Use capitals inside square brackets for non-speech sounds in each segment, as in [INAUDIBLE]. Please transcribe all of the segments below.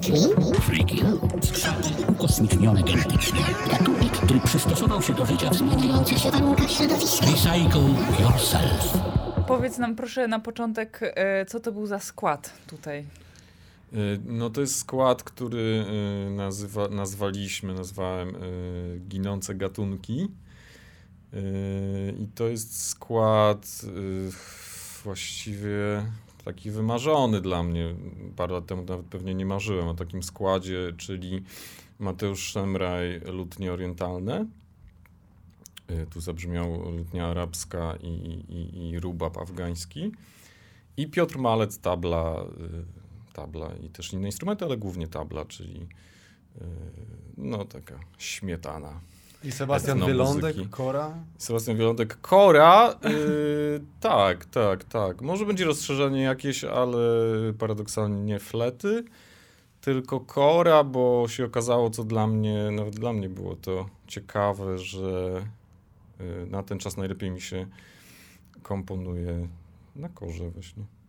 Freaky? Freaky. Skrzatki ukosmicznione genetycznie. Gatunek, który przystosował się do życia w zmieniających się warunkach środowiska. Recycle yourself. Powiedz nam proszę na początek, e, co to był za skład tutaj? Y, No to jest skład, który y, nazywa, nazwaliśmy, nazwałem ginące gatunki. I to jest skład właściwie taki wymarzony dla mnie. Parę lat temu nawet pewnie nie marzyłem o takim składzie, czyli Mateusz Szemraj, lutnie orientalne. Y, Tu zabrzmiał lutnia arabska i, i, i rubab afgański. I Piotr Malec, tabla, y, tabla i też inne instrumenty, ale głównie tabla, czyli y, no taka śmietana. I Sebastian muzyki. Kora. Sebastian Wielądek, Kora, y, [LAUGHS] tak, tak, tak. Może będzie rozszerzenie jakieś, ale paradoksalnie nie flety, tylko Kora, bo się okazało, co dla mnie, nawet dla mnie było to ciekawe, że y, na ten czas najlepiej mi się komponuje na korze właśnie.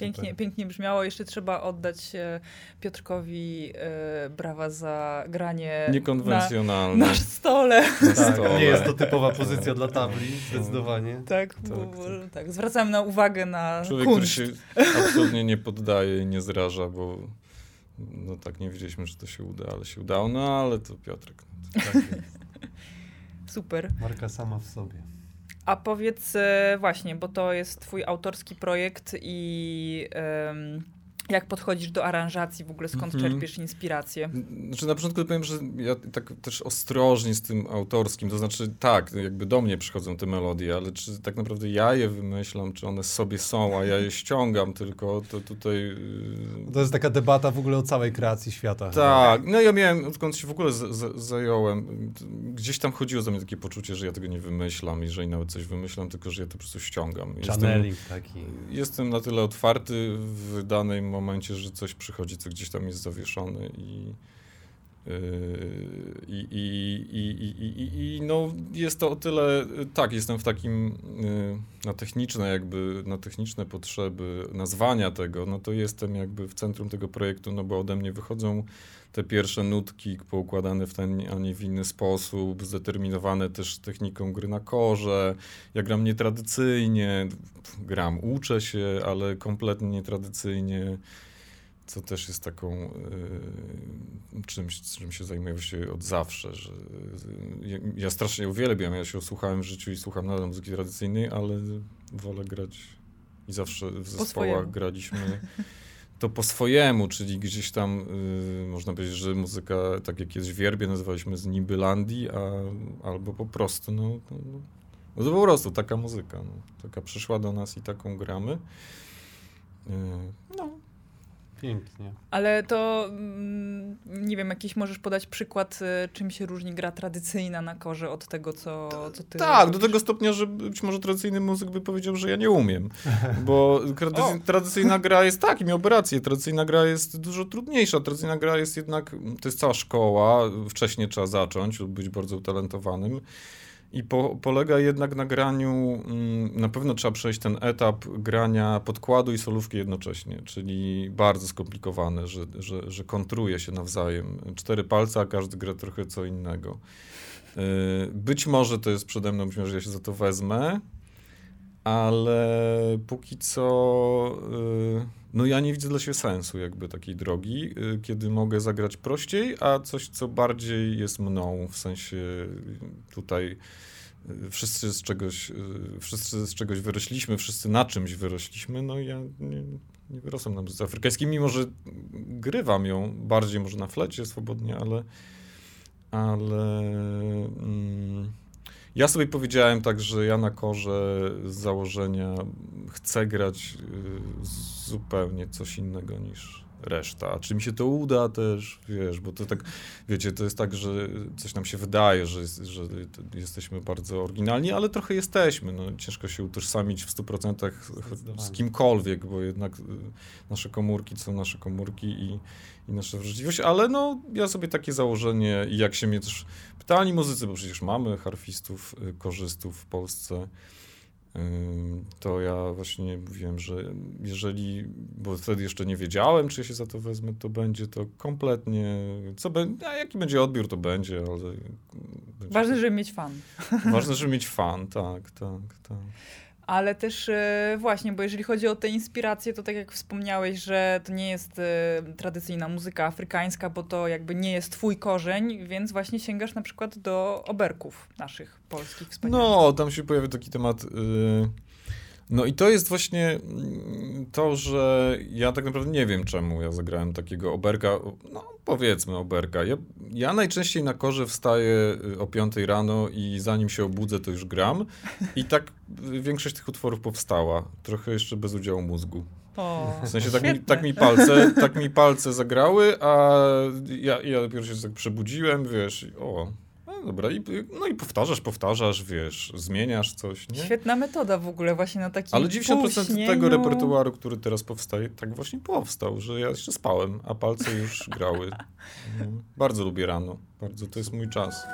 Pięknie, pięknie brzmiało. Jeszcze trzeba oddać e, Piotrkowi e, brawa za granie na, Niekonwencjonalne. na stole. na Tak, stole. nie jest to typowa pozycja dla tabli, zdecydowanie. Tak, Tak, bo, tak. tak. zwracałem na uwagę na Człowiek, który kunszt. się absolutnie nie poddaje i nie zraża, bo no tak nie wiedzieliśmy, że to się uda, ale się udało. No ale to Piotrek. Tak [LAUGHS] jest. Super. Marka sama w sobie. A powiedz e, właśnie, bo to jest twój autorski projekt i jak podchodzisz do aranżacji, w ogóle skąd Mhm. czerpiesz inspirację? Znaczy na początku powiem, że ja tak też ostrożnie z tym autorskim, to znaczy tak, jakby do mnie przychodzą te melodie, ale czy tak naprawdę ja je wymyślam, czy one sobie są, a ja je ściągam tylko, to tutaj... yy, To jest taka debata w ogóle o całej kreacji świata. Tak, no ja miałem, odkąd się w ogóle z, z, zająłem, gdzieś tam chodziło za mnie takie poczucie, że ja tego nie wymyślam i że i nawet coś wymyślam, tylko że ja to po prostu ściągam. Jestem, Channeling taki. jestem na tyle otwarty w danym momencie, że coś przychodzi, co gdzieś tam jest zawieszone i yy, i, i, i, i, i no jest to o tyle, tak, jestem w takim yy, na techniczne jakby, na techniczne potrzeby nazwania tego, no to jestem jakby w centrum tego projektu, no bo ode mnie wychodzą te pierwsze nutki poukładane w ten, a nie w inny sposób, zdeterminowane też techniką gry na korze. Ja gram nietradycyjnie, gram, uczę się, ale kompletnie nietradycyjnie, co też jest taką y, czymś, czym się zajmuję właściwie od zawsze, że y, ja, strasznie uwielbiam, ja się osłuchałem w życiu i słucham nadal muzyki tradycyjnej, ale wolę grać i zawsze w zespołach graliśmy [LAUGHS] to po swojemu, czyli gdzieś tam y, można powiedzieć, że muzyka, tak jak kiedyś Wierbie nazywaliśmy z Nibylandii, a, albo po prostu, no, no, no, to po prostu taka muzyka, no, taka przyszła do nas i taką gramy. Y, no, Pięknie. Ale to mm, nie wiem, jakiś możesz podać przykład, y, czym się różni gra tradycyjna na korze od tego, co, co ty tak, do robisz? tego stopnia, że być może tradycyjny muzyk by powiedział, że ja nie umiem. Bo [LAUGHS] tradycy- tradycyjna gra jest tak, i miałby rację, tradycyjna gra jest dużo trudniejsza. Tradycyjna gra jest jednak, to jest cała szkoła, wcześniej trzeba zacząć lub być bardzo utalentowanym. I po, polega jednak na graniu, mm, na pewno trzeba przejść ten etap grania podkładu i solówki jednocześnie, czyli bardzo skomplikowane, że, że, że kontruje się nawzajem. Cztery palce, a każdy gra trochę co innego. Yy, Być może to jest przede mną, być może ja się za to wezmę, ale póki co, yy, no ja nie widzę dla siebie sensu jakby takiej drogi, yy, kiedy mogę zagrać prościej, a coś, co bardziej jest mną, w sensie tutaj yy, wszyscy z czegoś, wszyscy z czegoś wyrośliśmy, wszyscy na czymś wyrośliśmy, no ja nie, nie wyrosłem na muzyce afrykańskiej, mimo że grywam ją bardziej może na flecie swobodnie, ale ale mm, ja sobie powiedziałem tak, że ja na korze z założenia chcę grać y, zupełnie coś innego niż reszta. A czy mi się to uda też, wiesz, bo to tak, wiecie, to jest tak, że coś nam się wydaje, że, jest, że jesteśmy bardzo oryginalni, ale trochę jesteśmy. No, ciężko się utożsamić w 100% z kimkolwiek, bo jednak y, nasze komórki to są nasze komórki i, i nasza wrażliwość, ale no, ja sobie takie założenie i jak się mnie też pytali muzycy, bo przecież mamy harfistów, y, korzystów w Polsce, To ja właśnie wiem, że jeżeli, bo wtedy jeszcze nie wiedziałem, czy się za to wezmę, to będzie to kompletnie, co będzie, a jaki będzie odbiór, to będzie, ale... będzie- Ważne, żeby mieć fan. Ważne, żeby mieć fan, tak, tak, tak. Ale też e, właśnie, bo jeżeli chodzi o te inspiracje, to tak jak wspomniałeś, że to nie jest e, tradycyjna muzyka afrykańska, bo to jakby nie jest twój korzeń, więc właśnie sięgasz na przykład do oberków naszych polskich wspaniałych. No, tam się pojawia taki temat. y, No i to jest właśnie mm, to, że ja tak naprawdę nie wiem, czemu ja zagrałem takiego oberka. No, powiedzmy oberka. Ja, ja najczęściej na korze wstaję y, o 5 rano i zanim się obudzę, to już gram. I tak większość tych utworów powstała. Trochę jeszcze bez udziału mózgu. O, W sensie tak mi, tak mi palce, tak mi palce zagrały, a ja, ja dopiero się tak przebudziłem, wiesz, o, no dobra, i, no i powtarzasz, powtarzasz, wiesz, zmieniasz coś, nie? Świetna metoda w ogóle właśnie na takim Ale 90% półśnieniu. tego repertuaru, który teraz powstaje, tak właśnie powstał, że ja jeszcze spałem, a palce już grały. No, [LAUGHS] bardzo lubię rano, bardzo, to jest mój czas.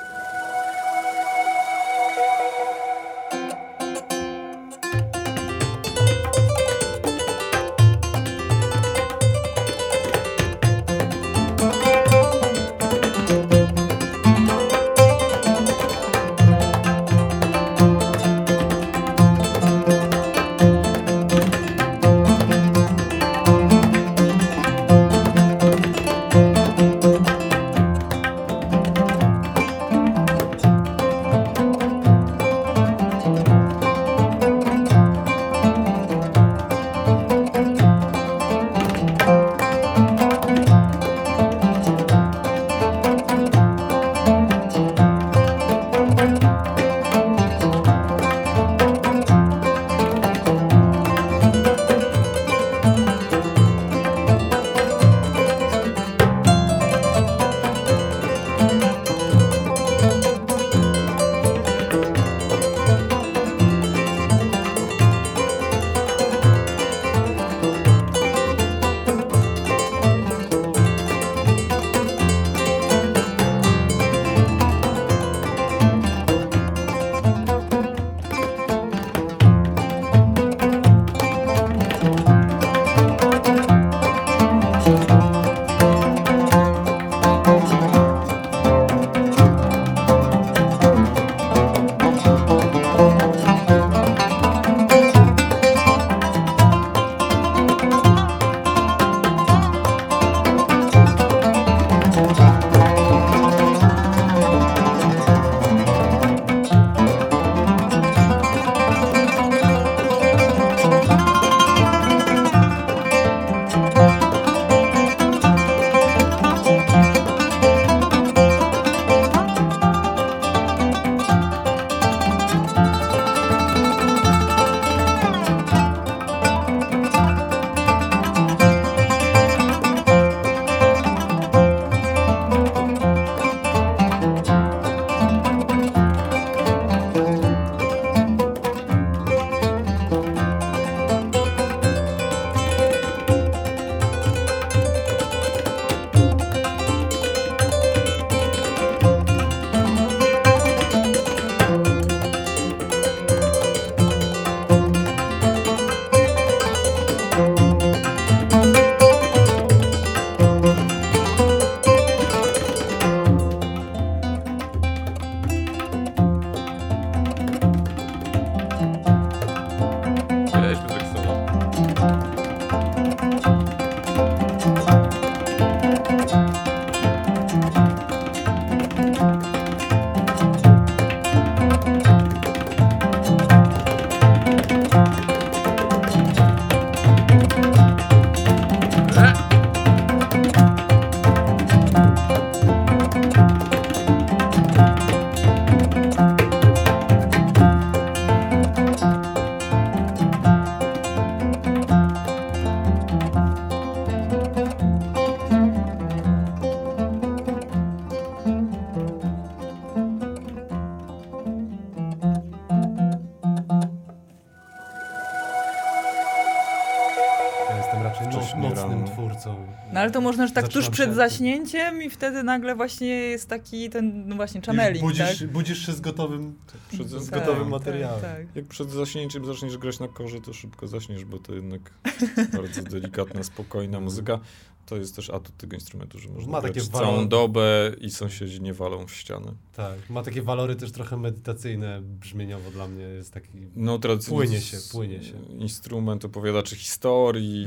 No ale to można, że tak tuż przed się- zaśnięciem i wtedy nagle właśnie jest taki ten, no właśnie, channeling, budzisz, tak? budzisz się z gotowym, Przed, z Tak, gotowym tak, materiałem. tak. Jak przed zaśnięciem zaczniesz grać na korze, to szybko zaśniesz, bo to jednak [LAUGHS] bardzo delikatna, spokojna muzyka. To jest też atut tego instrumentu, że można Ma grać takie całą walory. dobę i sąsiedzi nie walą w ścianę. Tak, ma takie walory też trochę medytacyjne, brzmieniowo dla mnie jest taki... No, tradycyjny Płynie się, płynie się. Instrument opowiadaczy historii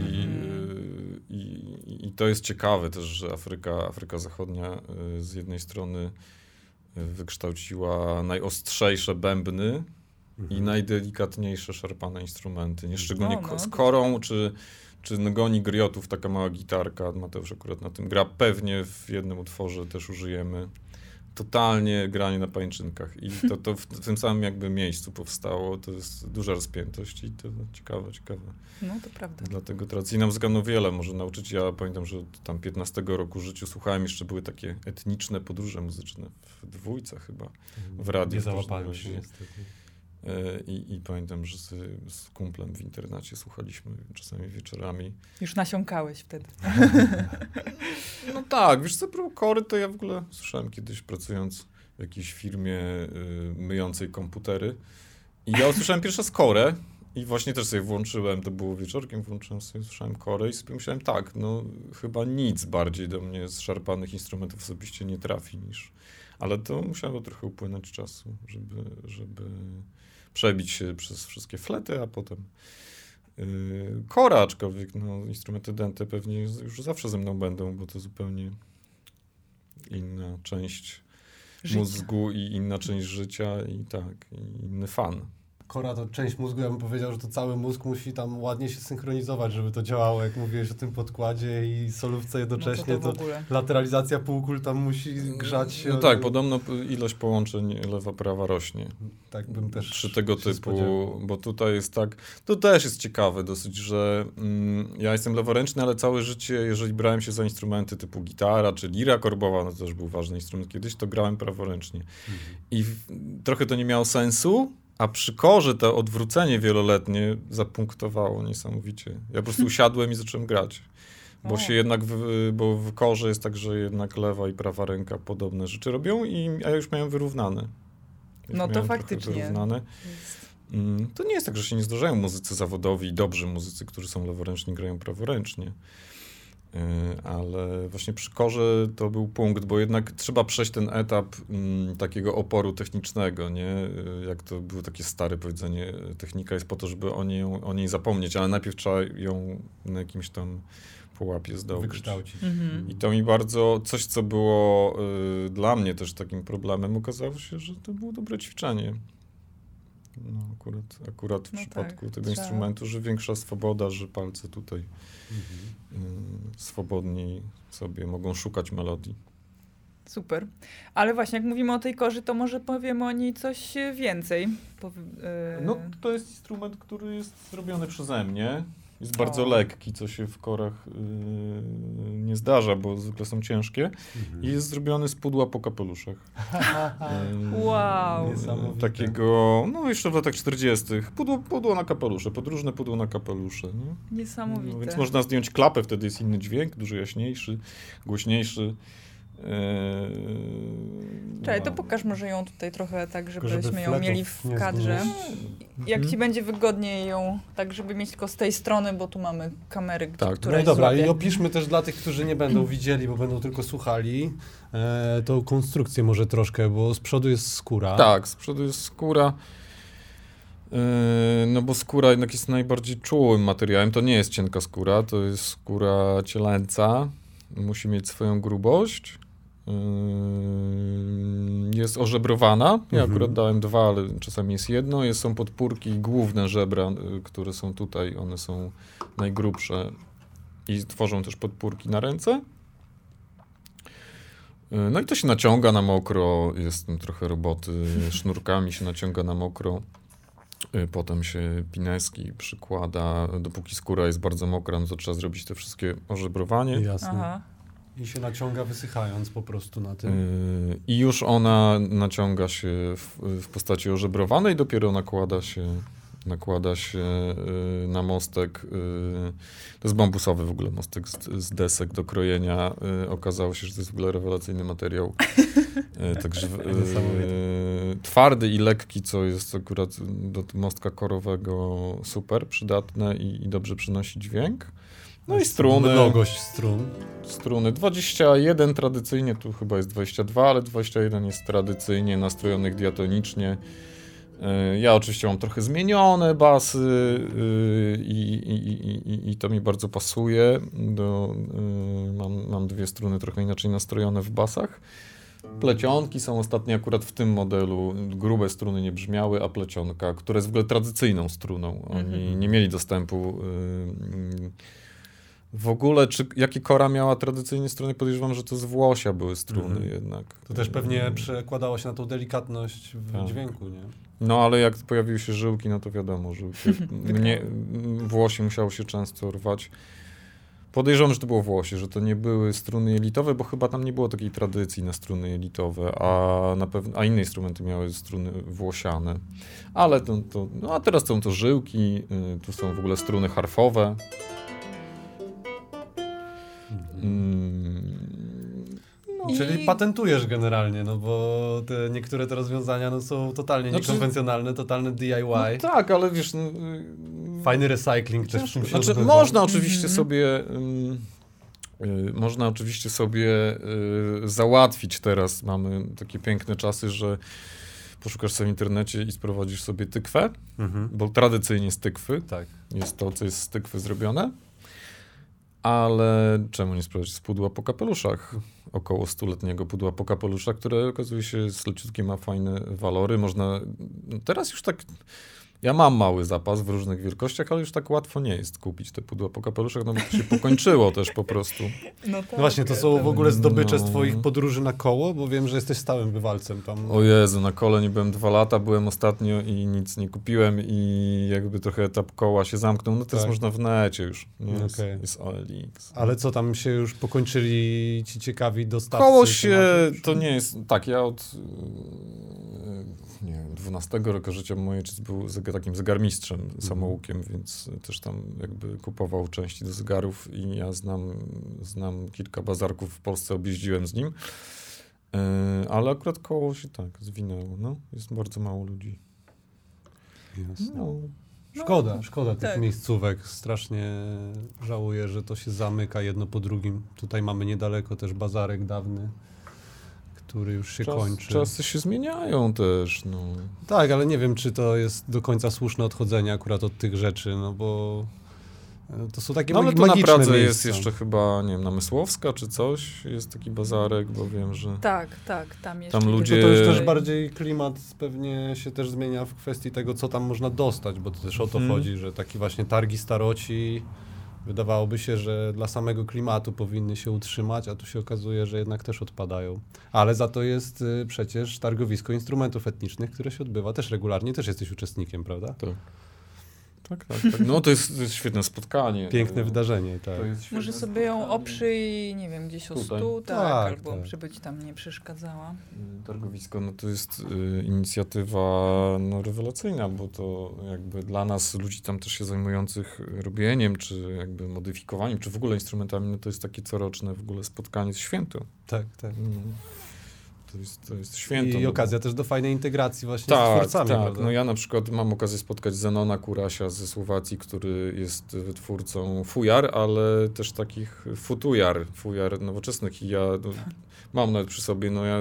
y, i, i to jest ciekawe też, że Afryka, Afryka Zachodnia y, z jednej strony y, wykształciła najostrzejsze bębny i Mhm. najdelikatniejsze szarpane instrumenty. Nie szczególnie O, no, ko- z korą czy, czy Ngoni Griotów, taka mała gitarka. Mateusz akurat na tym gra. Pewnie w jednym utworze też użyjemy. Totalnie granie na pańczynkach. I to, to w, w tym samym jakby miejscu powstało. To jest duża rozpiętość i to ciekawe, ciekawe. No to prawda. Dlatego tradycyjna muzyka no wiele może nauczyć. Ja pamiętam, że tam 15 roku życiu słuchałem, jeszcze były takie etniczne podróże muzyczne w dwójce chyba. w radiu Nie załapałem się niestety. E, I, I pamiętam, że sobie z kumplem w internecie słuchaliśmy czasami wieczorami. Już nasiąkałeś wtedy. [LAUGHS] No tak, wiesz co, kory to ja w ogóle słyszałem kiedyś pracując w jakiejś firmie y, myjącej komputery. I ja usłyszałem pierwsze z korę i właśnie też sobie włączyłem, to było wieczorkiem, włączyłem sobie, słyszałem korę i sobie myślałem, tak, no chyba nic bardziej do mnie z szarpanych instrumentów osobiście nie trafi niż... Ale to musiało trochę upłynąć czasu, żeby, żeby przebić się przez wszystkie flety, a potem yy, kora, aczkolwiek no, instrumenty dęte pewnie już zawsze ze mną będą, bo to zupełnie inna część mózgu i inna część życia i tak, i inny fan. Kora to część mózgu, ja bym powiedział, że to cały mózg musi tam ładnie się synchronizować, żeby to działało, jak mówiłeś o tym podkładzie i solówce No jednocześnie, to, to to, lateralizacja półkul tam musi grzać się. No tak, podobno ilość połączeń lewa-prawa rośnie. Tak bym też przy tego się typu, spodziewał. bo tutaj jest tak, to też jest ciekawe dosyć, że mm, ja jestem leworęczny, ale całe życie, jeżeli brałem się za instrumenty typu gitara czy lira korbowa, no to też był ważny instrument kiedyś, to grałem praworęcznie. Mhm. I w, trochę to nie miało sensu, a przy korze to odwrócenie wieloletnie zapunktowało niesamowicie. Ja po prostu [LAUGHS] usiadłem i zacząłem grać. Bo się jednak, w, bo w korze jest tak, że jednak lewa i prawa ręka podobne rzeczy robią, i, a ja już miałem wyrównane. Już No to faktycznie. Wyrównane. Mm, To nie jest tak, że się nie zdarzają muzycy zawodowi i dobrzy muzycy, którzy są leworęczni, grają praworęcznie. Yy, Ale właśnie przy korze to był punkt, bo jednak trzeba przejść ten etap mm, takiego oporu technicznego, nie? Yy, Jak to było takie stare powiedzenie, technika jest po to, żeby o niej, o niej zapomnieć, ale najpierw trzeba ją na jakimś tam pułapie zdobyć. wykształcić. Mhm. I to mi bardzo, coś co było y, dla mnie też takim problemem, okazało się, że to było dobre ćwiczenie. No, akurat, akurat w No przypadku tak, tego trzeba. instrumentu, że większa swoboda, że palce tutaj Mhm. y, swobodniej sobie mogą szukać melodii. Super. Ale właśnie, jak mówimy o tej korzy, to może powiemy o niej coś więcej. E, No, to jest instrument, który jest zrobiony przeze mnie. Jest bardzo O. lekki, co się w korach y, nie zdarza, bo zwykle są ciężkie. Mhm. I jest zrobiony z pudła po kapeluszach. Yy, [LAUGHS] Wow. Niesamowite. Takiego, no jeszcze w latach 40. Pudło, pudło na kapelusze, podróżne pudło na kapelusze. Nie? Niesamowite. No, więc można zdjąć klapę, wtedy jest inny dźwięk, dużo jaśniejszy, głośniejszy. Eee, Czekaj, to no. pokaż może ją tutaj trochę tak, żebyśmy żeby ją mieli w kadrze. Jak Mhm. ci będzie wygodniej ją, tak żeby mieć tylko z tej strony, bo tu mamy kamery, Tak, która No dobra, złapie. i opiszmy też dla tych, którzy nie będą widzieli, bo będą tylko słuchali, e, tą konstrukcję może troszkę, bo z przodu jest skóra. Tak, z przodu jest skóra. Yy, No bo skóra jednak jest najbardziej czułym materiałem. To nie jest cienka skóra, to jest skóra cielęca. Musi mieć swoją grubość. Yy, Jest ożebrowana. Ja Mhm. akurat dałem dwa, ale czasami jest jedno. Jest, są podpórki, główne żebra, yy, które są tutaj. One są najgrubsze i tworzą też podpórki na ręce. Yy, No i to się naciąga na mokro, jest tam trochę roboty, [LAUGHS] sznurkami się naciąga na mokro. Yy, Potem się pineski przykłada, dopóki skóra jest bardzo mokra, no to trzeba zrobić te wszystkie ożebrowanie. Jasne. Aha. I się naciąga wysychając po prostu na tym. Yy, I już ona naciąga się w, w postaci ożebrowanej, dopiero nakłada się nakłada się y, na mostek, y, to jest bambusowy w ogóle mostek z, z desek do krojenia. Y, okazało się, że to jest w ogóle rewelacyjny materiał. [LAUGHS] Y, także [LAUGHS] y, twardy i lekki, co jest akurat do mostka korowego super przydatne i, i dobrze przynosi dźwięk. No i struny. Mnogość strun. Struny 21 tradycyjnie, tu chyba jest 22, ale 21 jest tradycyjnie nastrojonych diatonicznie. Y, Ja oczywiście mam trochę zmienione basy y, i, i, i, i to mi bardzo pasuje. Do, y, mam, mam dwie struny trochę inaczej nastrojone w basach. Plecionki są ostatnio akurat w tym modelu. Grube struny nie brzmiały, a plecionka, która jest w ogóle tradycyjną struną. Oni Mhm. nie mieli dostępu. y, y, w ogóle, czy jakie Kora miała tradycyjnie struny? Podejrzewam, że to z Włosia były struny Mhm. jednak. To też pewnie Mm. przekładało się na tą delikatność w Tak. dźwięku, nie? No ale jak pojawiły się żyłki, no to wiadomo, żyłki. [LAUGHS] [LAUGHS] Mnie, Włosi musiało się często rwać. Podejrzewam, że to było Włosi, że to nie były struny jelitowe, bo chyba tam nie było takiej tradycji na struny jelitowe, a na a inne instrumenty miały struny włosiane. Ale to, to no a teraz są to żyłki, y, tu są w ogóle struny harfowe. Mm, I- Czyli patentujesz generalnie, no bo te niektóre te rozwiązania no, są totalnie Znaczy- niekonwencjonalne, totalne DIY. no tak, ale wiesz, no, y, Fajny recycling też w się Znaczy, odbywa. można oczywiście Mhm. sobie. y, można oczywiście sobie y, załatwić teraz. Mamy takie piękne czasy, że poszukasz sobie w internecie i sprowadzisz sobie tykwę, Mhm. bo tradycyjnie z tykwy Tak. jest to, co jest z tykwy zrobione. Ale czemu nie sprawdzić z pudła po kapeluszach? Około stuletniego pudła po kapeluszach, które okazuje się jest leciutkie, ma fajne walory. Można. Teraz już tak. Ja mam mały zapas w różnych wielkościach, ale już tak łatwo nie jest kupić te pudła po kapeluszach, no bo to się pokończyło też po prostu. [LAUGHS] No, tak, właśnie, to są w ogóle zdobycze z No. twoich podróży na koło, bo wiem, że jesteś stałym bywalcem tam. O Jezu, na kole nie byłem dwa lata, byłem ostatnio i nic nie kupiłem i jakby trochę etap koła się zamknął. No to jest Tak. można w necie już. Nie? Jest, Okej. jest OLX. Ale co tam się już pokończyli ci ciekawi dostawcy? Koło się, to nie jest, tak, ja od yy, nie wiem, 12 roku życia mój ojciec był takim zegarmistrzem, samoukiem, więc też tam jakby kupował części do zegarów i ja znam, znam kilka bazarków w Polsce, objeździłem z nim. Yy, ale akurat koło się tak zwinęło, no, jest bardzo mało ludzi. Jasne. No, Szkoda, szkoda tych tak. miejscówek. Strasznie żałuję, że to się zamyka jedno po drugim. Tutaj mamy niedaleko też bazarek dawny, który już się czas, kończy. czasy się zmieniają też, no. Tak, ale nie wiem, czy to jest do końca słuszne odchodzenie akurat od tych rzeczy, no bo e, to są takie No ale magi- to na magiczne Pradze miejsca. jest jeszcze chyba, nie wiem, Namysłowska czy coś, jest taki bazarek, bo wiem, że... Tak, tak, tam jeszcze. Tam Tylko ludzie- to już też bardziej klimat pewnie się też zmienia w kwestii tego, co tam można dostać, bo to też o to Mhm. chodzi, że taki właśnie targi staroci wydawałoby się, że dla samego klimatu powinny się utrzymać, a tu się okazuje, że jednak też odpadają. Ale za to jest y, przecież targowisko instrumentów etnicznych, które się odbywa też regularnie, też jesteś uczestnikiem, prawda? Tak. Tak, tak, tak. No to jest, to jest świetne spotkanie. Piękne No, wydarzenie, tak. Może sobie ją oprzyj, nie wiem, gdzieś o Tutaj. stół, tak, Tak, albo tak. żeby ci tam nie przeszkadzała. Targowisko, no to jest y, inicjatywa no, rewelacyjna, bo to jakby dla nas, ludzi tam też się zajmujących robieniem, czy jakby modyfikowaniem, czy w ogóle instrumentami, no to jest takie coroczne w ogóle spotkanie, z święto. tak, tak. Mm. To jest, to jest święto. I no bo- okazja też do fajnej integracji właśnie z Tak, twórcami, tak. prawda? No ja na przykład mam okazję spotkać Zenona Kurasia ze Słowacji, który jest wytwórcą fujar, ale też takich futujar, fujar nowoczesnych i ja no, mam nawet przy sobie, no ja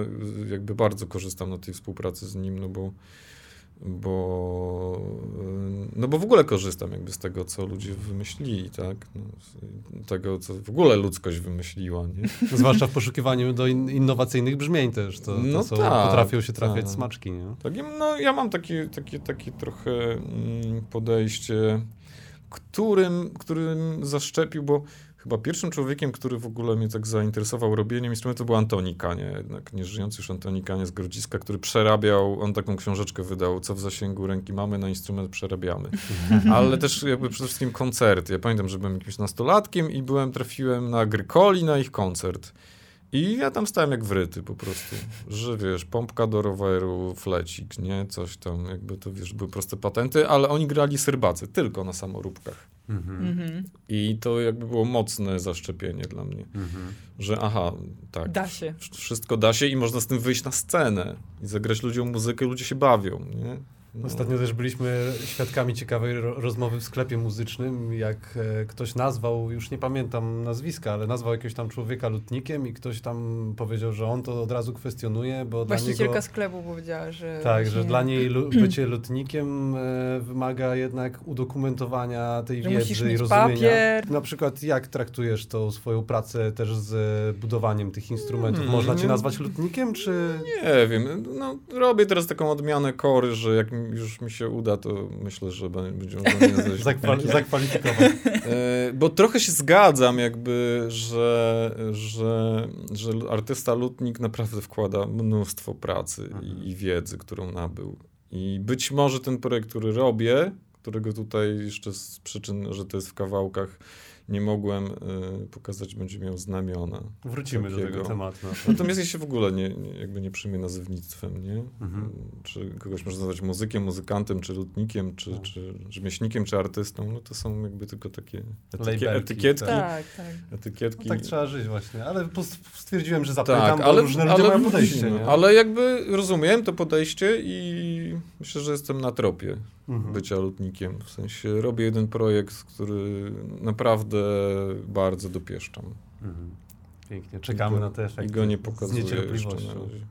jakby bardzo korzystam na tej współpracy z nim, no bo bo, no bo w ogóle korzystam jakby z tego, co ludzie wymyślili, tak? No, tego, co w ogóle ludzkość wymyśliła, nie? [LAUGHS] Zwłaszcza w poszukiwaniu do in, innowacyjnych brzmień też. To, to No są, tak, potrafią się trafiać tak. smaczki, nie? Tak, ja- no ja mam takie, takie, takie trochę mm, podejście, którym, którym zaszczepił, bo chyba pierwszym człowiekiem, który w ogóle mnie tak zainteresował robieniem instrumentu był Antoni Kanie, jednak nieżyjący już Antoni Kanie z Grodziska, który przerabiał, on taką książeczkę wydał, co w zasięgu ręki mamy, na instrument przerabiamy. [LAUGHS] Ale też jakby przede wszystkim koncerty. Ja pamiętam, że byłem jakimś nastolatkiem i byłem, trafiłem na Agrykoli na ich koncert. I ja tam stałem jak wryty po prostu, że wiesz, pompka do roweru, flecik, nie, coś tam, jakby to wiesz, były proste patenty, ale oni grali syrbacy tylko na samoróbkach. Mhm. Mhm. I to jakby było mocne zaszczepienie dla mnie, Mhm. że aha, tak. Da się. wsz- Wszystko da się i można z tym wyjść na scenę i zagrać ludziom muzykę, ludzie się bawią, nie? No. Ostatnio też byliśmy świadkami ciekawej ro rozmowy w sklepie muzycznym, jak e, ktoś nazwał, już nie pamiętam nazwiska, ale nazwał jakiegoś tam człowieka lutnikiem i ktoś tam powiedział, że on to od razu kwestionuje, bo dla Właścicielka niego... sklepu powiedziała, że. Tak, że dla niej lu- bycie lutnikiem e, wymaga jednak udokumentowania tej Że wiedzy i rozumienia. papier. Na przykład jak traktujesz tą swoją pracę też z budowaniem tych instrumentów? Hmm, Można cię nazwać lutnikiem, czy... Nie wiem, no robię teraz taką odmianę kory, że jak mi- już mi się uda, to myślę, że bę- będzie można [LAUGHS] mnie nazwać Zakwal- lutnikiem. zakwalifikować? E, Bo trochę się zgadzam, jakby, że, że, że artysta lutnik naprawdę wkłada mnóstwo pracy i, i wiedzy, którą nabył. I być może ten projekt, który robię, którego tutaj jeszcze z przyczyn, że to jest w kawałkach, nie mogłem y, pokazać, będzie miał znamiona. Wrócimy do takiego. tego tematu. Natomiast ja się w ogóle nie, nie, jakby nie przyjmuję nazewnictwem, nie? Mhm. Czy kogoś można nazwać muzykiem, muzykantem, czy lutnikiem, czy, Tak. czy rzemieślnikiem, czy artystą, no to są jakby tylko takie etykie, Labelki, etykietki. Tak, tak. Etykietki. No tak trzeba żyć właśnie, ale stwierdziłem, że zapytam, Tak, bo ale, różne ludzie ale, mają podejście, nie? ale jakby rozumiem to podejście i myślę, że jestem na tropie Mhm. bycia lutnikiem. W sensie robię jeden projekt, który naprawdę bardzo dopieszczam. Mhm. Pięknie, czekamy go- na te efekty. I go nie z pokazuję jeszcze na niecierpliwością. razie.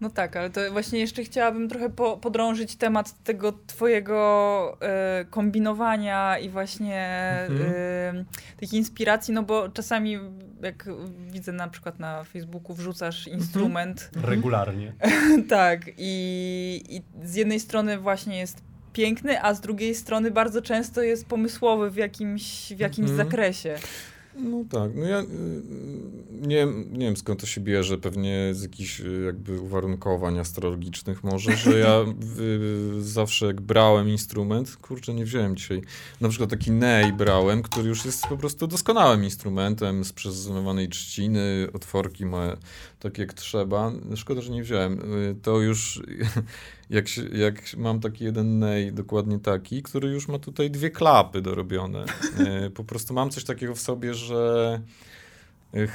No tak, ale to właśnie jeszcze chciałabym trochę po, podrążyć temat tego twojego e, kombinowania i właśnie Mhm. e, tych inspiracji, no bo czasami jak widzę na przykład na Facebooku wrzucasz instrument, Regularnie. [LAUGHS] tak, i, i z jednej strony właśnie jest piękny, a z drugiej strony bardzo często jest pomysłowy w jakimś, w jakimś Mhm. zakresie. No tak, no ja y, nie, wiem- nie wiem skąd to się bierze, pewnie z jakichś y, jakby uwarunkowań astrologicznych może, że ja y, zawsze jak brałem instrument, kurczę nie wziąłem dzisiaj, na przykład taki nej brałem, który już jest po prostu doskonałym instrumentem z przezonowanej trzciny, otworki ma tak jak trzeba, szkoda, że nie wziąłem, Y, to już [LAUGHS] jak, się, jak mam taki jeden nej, dokładnie taki, który już ma tutaj dwie klapy dorobione. E, Po prostu mam coś takiego w sobie, że e,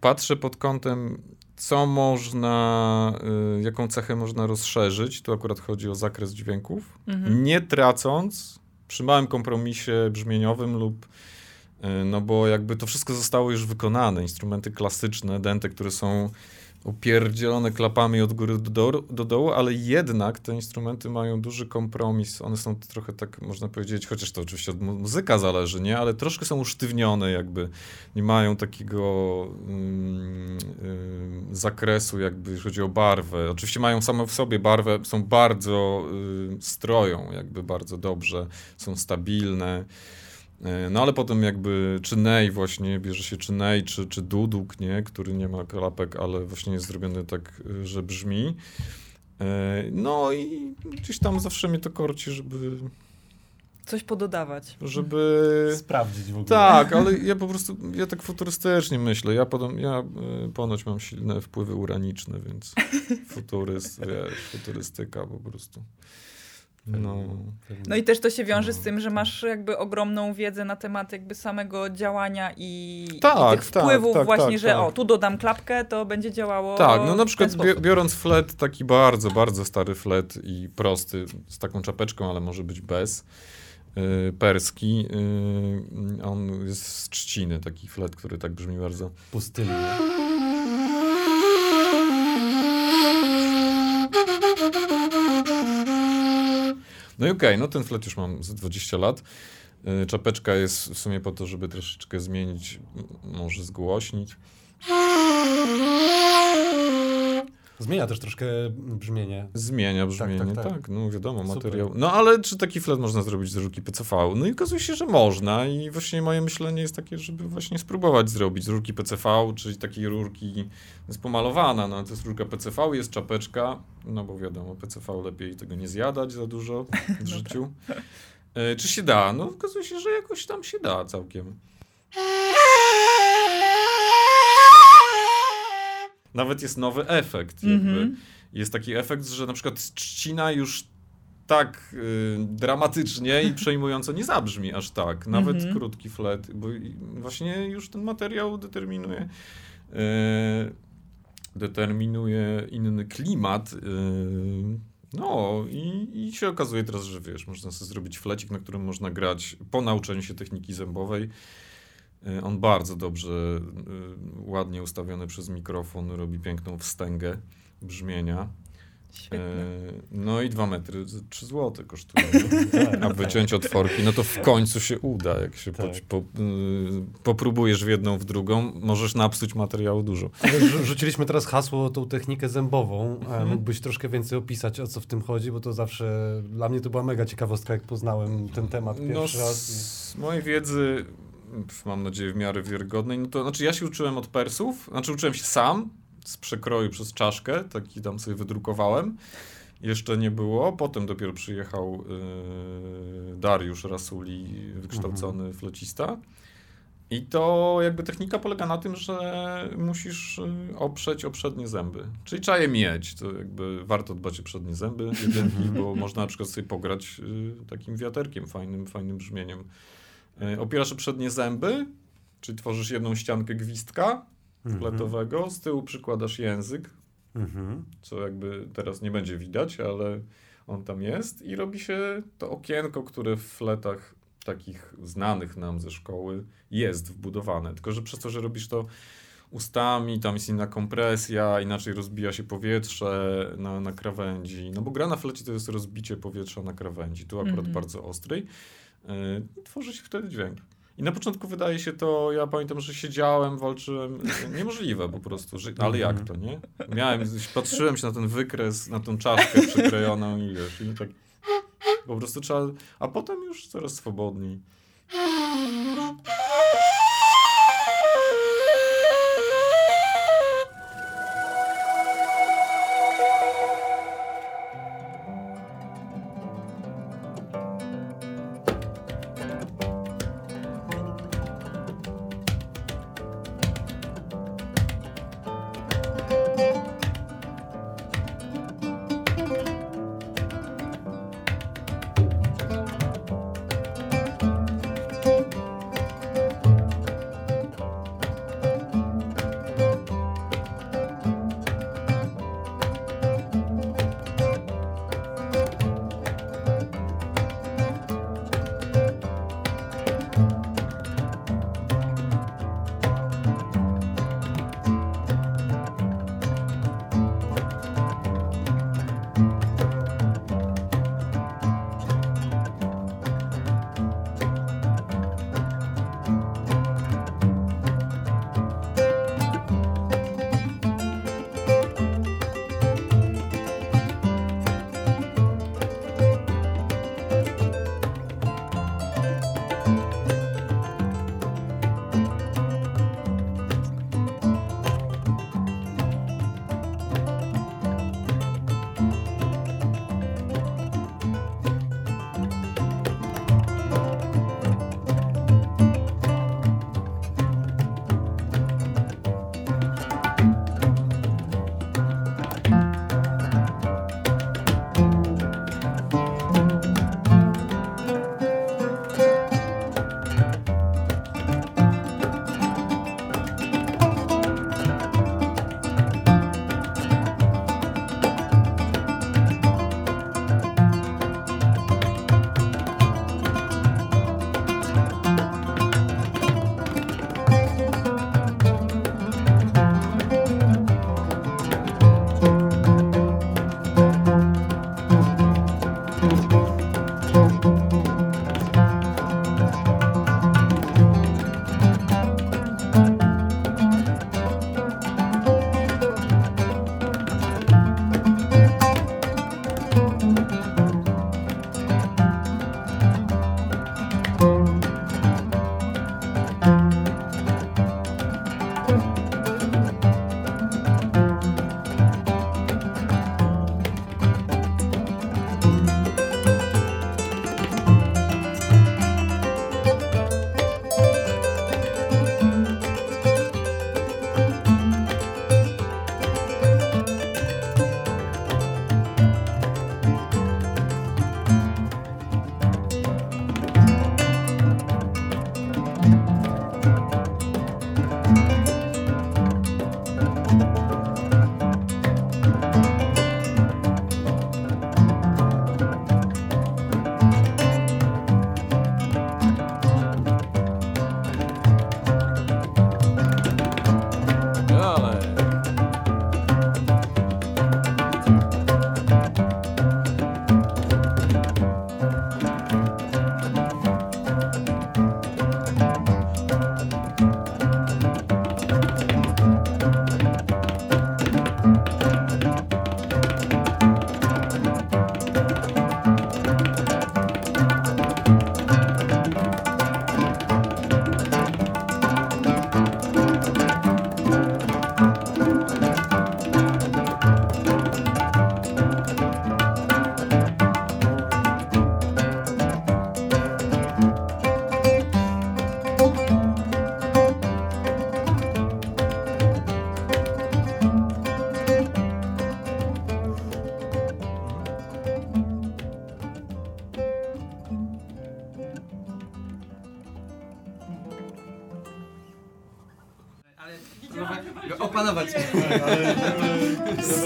patrzę pod kątem, co można, jaką cechę można rozszerzyć. Tu akurat chodzi o zakres dźwięków, Mhm. nie tracąc przy małym kompromisie brzmieniowym lub no bo jakby to wszystko zostało już wykonane. Instrumenty klasyczne, denty, które są upierdzielone klapami od góry do, do, do dołu, ale jednak te instrumenty mają duży kompromis. One są trochę tak, można powiedzieć, chociaż to oczywiście od mu- muzyka zależy, nie? Ale troszkę są usztywnione jakby. Nie mają takiego mm, ym, zakresu jakby, jeśli chodzi o barwę. Oczywiście mają same w sobie barwę, są bardzo, y, stroją jakby bardzo dobrze, są stabilne. E, No ale potem jakby czy nej właśnie, bierze się czy nej, czy, czy duduk, nie, który nie ma klapek, ale właśnie jest zrobiony tak, y, że brzmi. E, No i gdzieś tam zawsze mnie to korci, żeby, Coś pododawać. żeby... [LAUGHS] Sprawdzić w ogóle. Tak, [LAUGHS] ale ja po prostu, ja tak futurystycznie myślę. Ja, potem, ja ponoć mam silne wpływy uraniczne, więc [LAUGHS] futuryst, wiesz, futurystyka po prostu. No. No i też to się wiąże z No. tym, że masz jakby ogromną wiedzę na temat jakby samego działania i, Tak, i tych tak, wpływów tak, właśnie, tak, że tak. o, tu dodam klapkę, to będzie działało Tak, no na przykład biorąc flet taki bardzo, bardzo stary flet i prosty, z taką czapeczką, ale może być bez, yy, perski, yy, on jest z trzciny, taki flet, który tak brzmi bardzo. Pustynnie. No i okej, no ten flet już mam z 20 lat. Yy, czapeczka jest w sumie po to, żeby troszeczkę zmienić, może zgłośnić. Zmienia też troszkę brzmienie. Zmienia brzmienie, tak, tak, tak. no wiadomo, Super. materiał. No ale czy taki flet można zrobić z rurki PCV? No i okazuje się, że można i właśnie moje myślenie jest takie, żeby właśnie spróbować zrobić z rurki PCV, czyli takiej rurki jest pomalowana, no to jest rurka PCV, jest czapeczka, no bo wiadomo, PCV lepiej tego nie zjadać za dużo [LAUGHS] w życiu. E, czy się da? No okazuje się, że jakoś tam się da całkiem. [LAUGHS] nawet jest nowy efekt. Jakby. Mhm. Jest taki efekt, że na przykład trzcina już tak y, dramatycznie i [LAUGHS] przejmująco nie zabrzmi aż tak. Nawet Mhm. krótki flet, bo właśnie już ten materiał determinuje y, determinuje inny klimat. y, no i, i się okazuje teraz, że wiesz, można sobie zrobić flecik, na którym można grać po nauczeniu się techniki zębowej. Y, On bardzo dobrze, y, ładnie ustawiony przez mikrofon, robi piękną wstęgę brzmienia. Świetnie. E, No i dwa metry, z- 3 złote kosztuje. [LAUGHS] Tak, A wyciąć otworki, no to w końcu się uda, jak się Tak. po, y, popróbujesz w jedną, w drugą, możesz napsuć materiału dużo. Rzuciliśmy teraz hasło, tą technikę zębową. E, Mhm. Mógłbyś troszkę więcej opisać, o co w tym chodzi, bo to zawsze, dla mnie to była mega ciekawostka, jak poznałem ten temat No, pierwszy raz. z mojej wiedzy, mam nadzieję w miarę wiarygodnej, no to znaczy ja się uczyłem od Persów, znaczy uczyłem się sam, z przekroju przez czaszkę, taki tam sobie wydrukowałem. Jeszcze nie było, potem dopiero przyjechał yy, Dariusz Rasuli, wykształcony flecista. I to jakby technika polega na tym, że musisz y, oprzeć o przednie zęby. Czyli trzeba je mieć. To jakby warto dbać o przednie zęby jedynki, bo [LAUGHS] można na przykład sobie pograć y, takim wiaterkiem, fajnym, fajnym brzmieniem. Y, Opierasz o przednie zęby, czyli tworzysz jedną ściankę gwizdka Mhm. fletowego, z tyłu przykładasz język, Mhm. co jakby teraz nie będzie widać, ale on tam jest i robi się to okienko, które w fletach takich znanych nam ze szkoły jest wbudowane. Tylko, że przez to, że robisz to ustami, tam jest inna kompresja, inaczej rozbija się powietrze na, na krawędzi. No bo gra na flecie to jest rozbicie powietrza na krawędzi, tu akurat Mhm. bardzo ostrej. Yy, tworzy się wtedy dźwięk. I na początku wydaje się to, ja pamiętam, że siedziałem, walczyłem, niemożliwe po prostu, że, ale jak to, nie? Miałem, patrzyłem się na ten wykres, na tą czaszkę przyklejoną i wiesz, i tak po prostu trzeba, a potem już coraz swobodniej.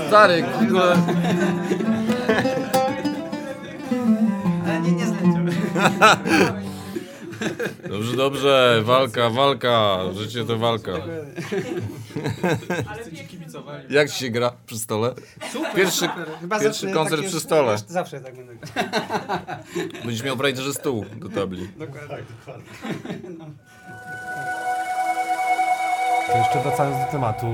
Stary, kurde. Ale nie, nie zleciał. Dobrze, dobrze, walka, walka, życie to walka. Jak ci się gra przy stole? Pierwszy, Chyba pierwszy zacznę koncert tak przy stole. Zawsze tak będę. Będziesz miał prawie stół do tabli. Dokładnie. Jeszcze wracając do tematu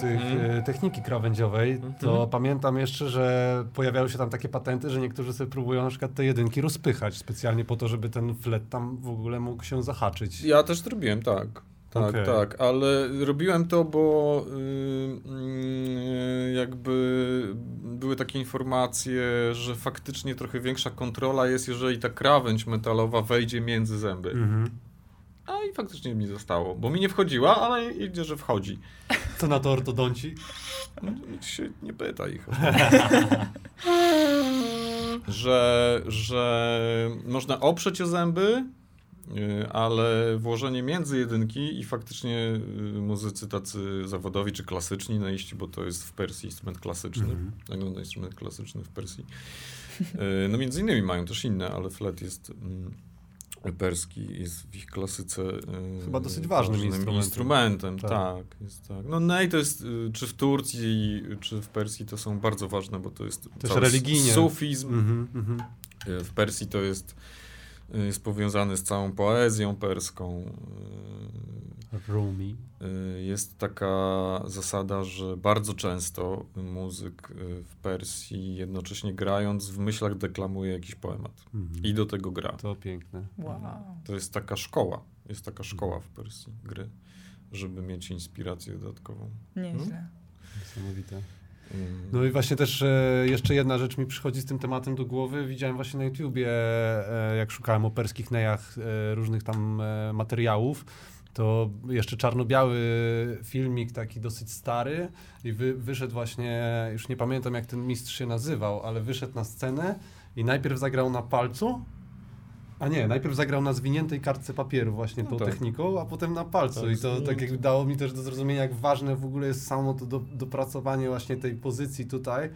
tych, Mhm. e, techniki krawędziowej, to pamiętam jeszcze, że pojawiały się tam takie patenty, że niektórzy sobie próbują na przykład te jedynki rozpychać specjalnie po to, żeby ten flet tam w ogóle mógł się zahaczyć. Ja też to robiłem, tak. Tak, Okej. tak, ale robiłem to, bo y, y, jakby były takie informacje, że faktycznie trochę większa kontrola jest, jeżeli ta krawędź metalowa wejdzie między zęby. Mhm. A i faktycznie mi zostało, bo mi nie wchodziła, ale idzie, że wchodzi. Co na to ortodonci? Nikt się nie pyta ich. o [LAUGHS] to. że, że można oprzeć o zęby, y, ale włożenie między jedynki i faktycznie y, muzycy tacy zawodowi czy klasyczni, no iści, bo to jest w Persji instrument klasyczny, Mhm. wygląda instrument klasyczny w Persji. Y, No między innymi mają też inne, ale flet jest mm, perski, jest w ich klasyce y, Chyba dosyć ważnym instrumentem. instrumentem. Tak. Tak. jest tak. No nej to jest, y, czy w Turcji, czy w Persji to są bardzo ważne, bo to jest Też religijnie. sufizm. Mhm, mhm. Y, W Persji to jest, jest powiązane z całą poezją perską. Rumi. Y, y, Jest taka zasada, że bardzo często muzyk y, w Persji jednocześnie grając w myślach deklamuje jakiś poemat. Mhm. I do tego gra. To piękne. Wow. To jest taka szkoła. Jest taka szkoła w Persji gry, żeby mieć inspirację dodatkową. Nieźle. Niesamowite. No i właśnie też e, jeszcze jedna rzecz mi przychodzi z tym tematem do głowy. Widziałem właśnie na YouTubie, e, jak szukałem o perskich nejach e, różnych tam materiałów, to jeszcze czarno-biały filmik taki dosyć stary i wy, wyszedł właśnie, już nie pamiętam jak ten mistrz się nazywał, ale wyszedł na scenę i najpierw zagrał na palcu, a nie, najpierw zagrał na zwiniętej kartce papieru właśnie tą tak. techniką, a potem na palcu Tak, i to tak jakby dało mi też do zrozumienia, jak ważne w ogóle jest samo to do, dopracowanie właśnie tej pozycji tutaj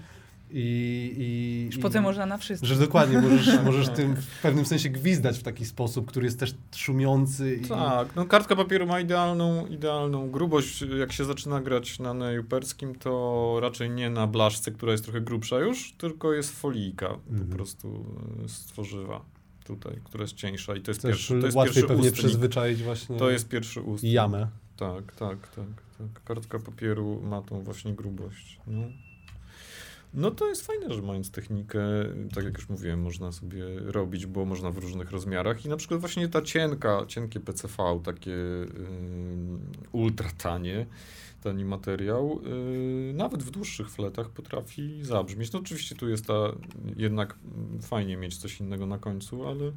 i... i Już i, potem można na wszystko. Że dokładnie, możesz, [LAUGHS] możesz tym w pewnym sensie gwizdać w taki sposób, który jest też szumiący i... Tak, no kartka papieru ma idealną, idealną grubość. Jak się zaczyna grać na neju perskim, to raczej nie na blaszce, która jest trochę grubsza już, tylko jest folijka Mhm. po prostu y, z tworzywa tutaj, która jest cieńsza i to jest Też pierwszy, to jest łatwiej pierwszy pewnie ustnik. przyzwyczaić właśnie To jest pierwszy ustnik. jamę. Tak, tak, tak, tak. Kartka papieru ma tą właśnie grubość. No. no to jest fajne, że mając technikę, tak jak już mówiłem, można sobie robić, bo można w różnych rozmiarach i na przykład właśnie ta cienka, cienkie PCV, takie yy, ultra tanie, tani materiał, yy, nawet w dłuższych fletach potrafi zabrzmieć. No oczywiście tu jest ta, jednak fajnie mieć coś innego na końcu, ale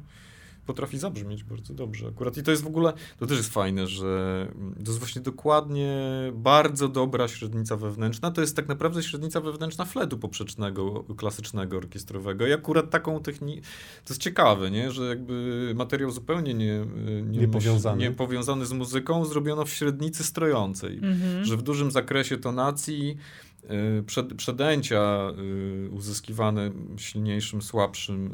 potrafi zabrzmieć bardzo dobrze akurat. I to jest w ogóle, to też jest fajne, że to jest właśnie dokładnie bardzo dobra średnica wewnętrzna. To jest tak naprawdę średnica wewnętrzna fletu poprzecznego, klasycznego, orkiestrowego. I akurat taką technikę, to jest ciekawe, nie? że jakby materiał zupełnie nie, nie, Niepowiązany. nie powiązany z muzyką zrobiono w średnicy strojącej. Mhm. Że w dużym zakresie tonacji przed, przedęcia y, uzyskiwane silniejszym, słabszym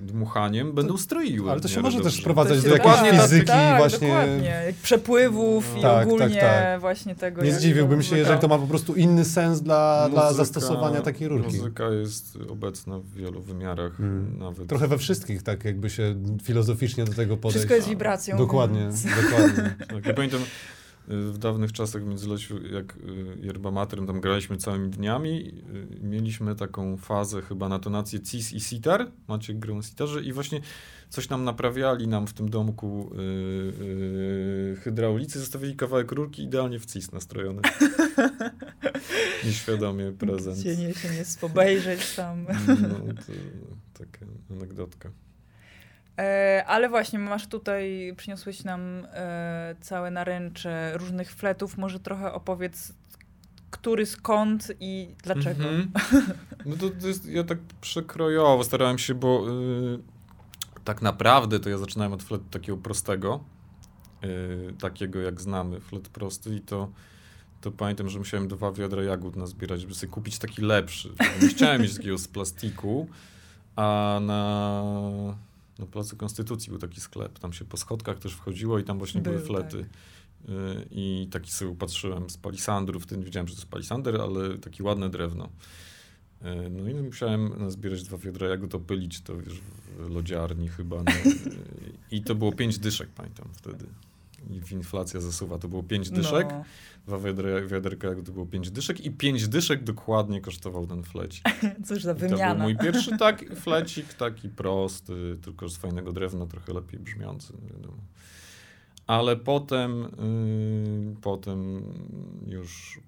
y, dmuchaniem będą stroiły. Ale to się może też sprowadzać do jakiejś dokładnie tak- fizyki tak, właśnie. Dokładnie. Jak Przepływów i Tak, ogólnie tak, tak. właśnie tego. Nie zdziwiłbym się, muzyka- jeżeli to ma po prostu inny sens dla, dla Muzyka- zastosowania takiej rurki. Muzyka jest obecna w wielu wymiarach, Mm. nawet. Trochę we wszystkich, tak jakby się filozoficznie do tego podejść. Wszystko jest wibracją. Dokładnie, więc- dokładnie. Tak, ja pamiętam y, w dawnych czasach w Międzyleciu, jak y, yerba materem tam graliśmy całymi dniami, y, mieliśmy taką fazę chyba na tonację cis i sitar, Maciek grał na sitarze i właśnie coś nam naprawiali nam w tym domku y, y, hydraulicy, zostawili kawałek rurki idealnie w cis nastrojony. [LAUGHS] Nieświadomie prezent. Gdzie nie się nie obejrzeć tam. No, to taka anegdotka. E, ale właśnie, masz tutaj, przyniosłeś nam e, całe naręcze różnych fletów. Może trochę opowiedz, który skąd i dlaczego. Mhm. [LAUGHS] No to, to jest, ja tak przekrojowo starałem się, bo y, tak naprawdę to ja zaczynałem od fletu takiego prostego, y, takiego jak znamy, flet prosty i to, to pamiętam, że musiałem dwa wiadra jagód nazbierać, żeby sobie kupić taki lepszy. Nie chciałem mieć takiego z plastiku, a na, na Placu Konstytucji był taki sklep. Tam się po schodkach też wchodziło i tam właśnie były Był, flety. tak. Y, I taki sobie upatrzyłem z palisandru, wtedy wiedziałem, że to jest palisander, ale takie ładne drewno. Y, No i musiałem nazbierać dwa wiadra jagód, opylić to wiesz, w lodziarni chyba. No. [LAUGHS] I to było pięć dyszek, pamiętam wtedy. I inflacja zasuwa, to było pięć dyszek. No. Dwa wiadra, wiaderka to było pięć dyszek i pięć dyszek dokładnie kosztował ten flecik. [LAUGHS] Cóż za I to był wymiana. mój pierwszy [LAUGHS] tak, flecik, taki prosty, tylko z fajnego drewna, trochę lepiej brzmiący, no wiadomo. Ale potem, yy, potem już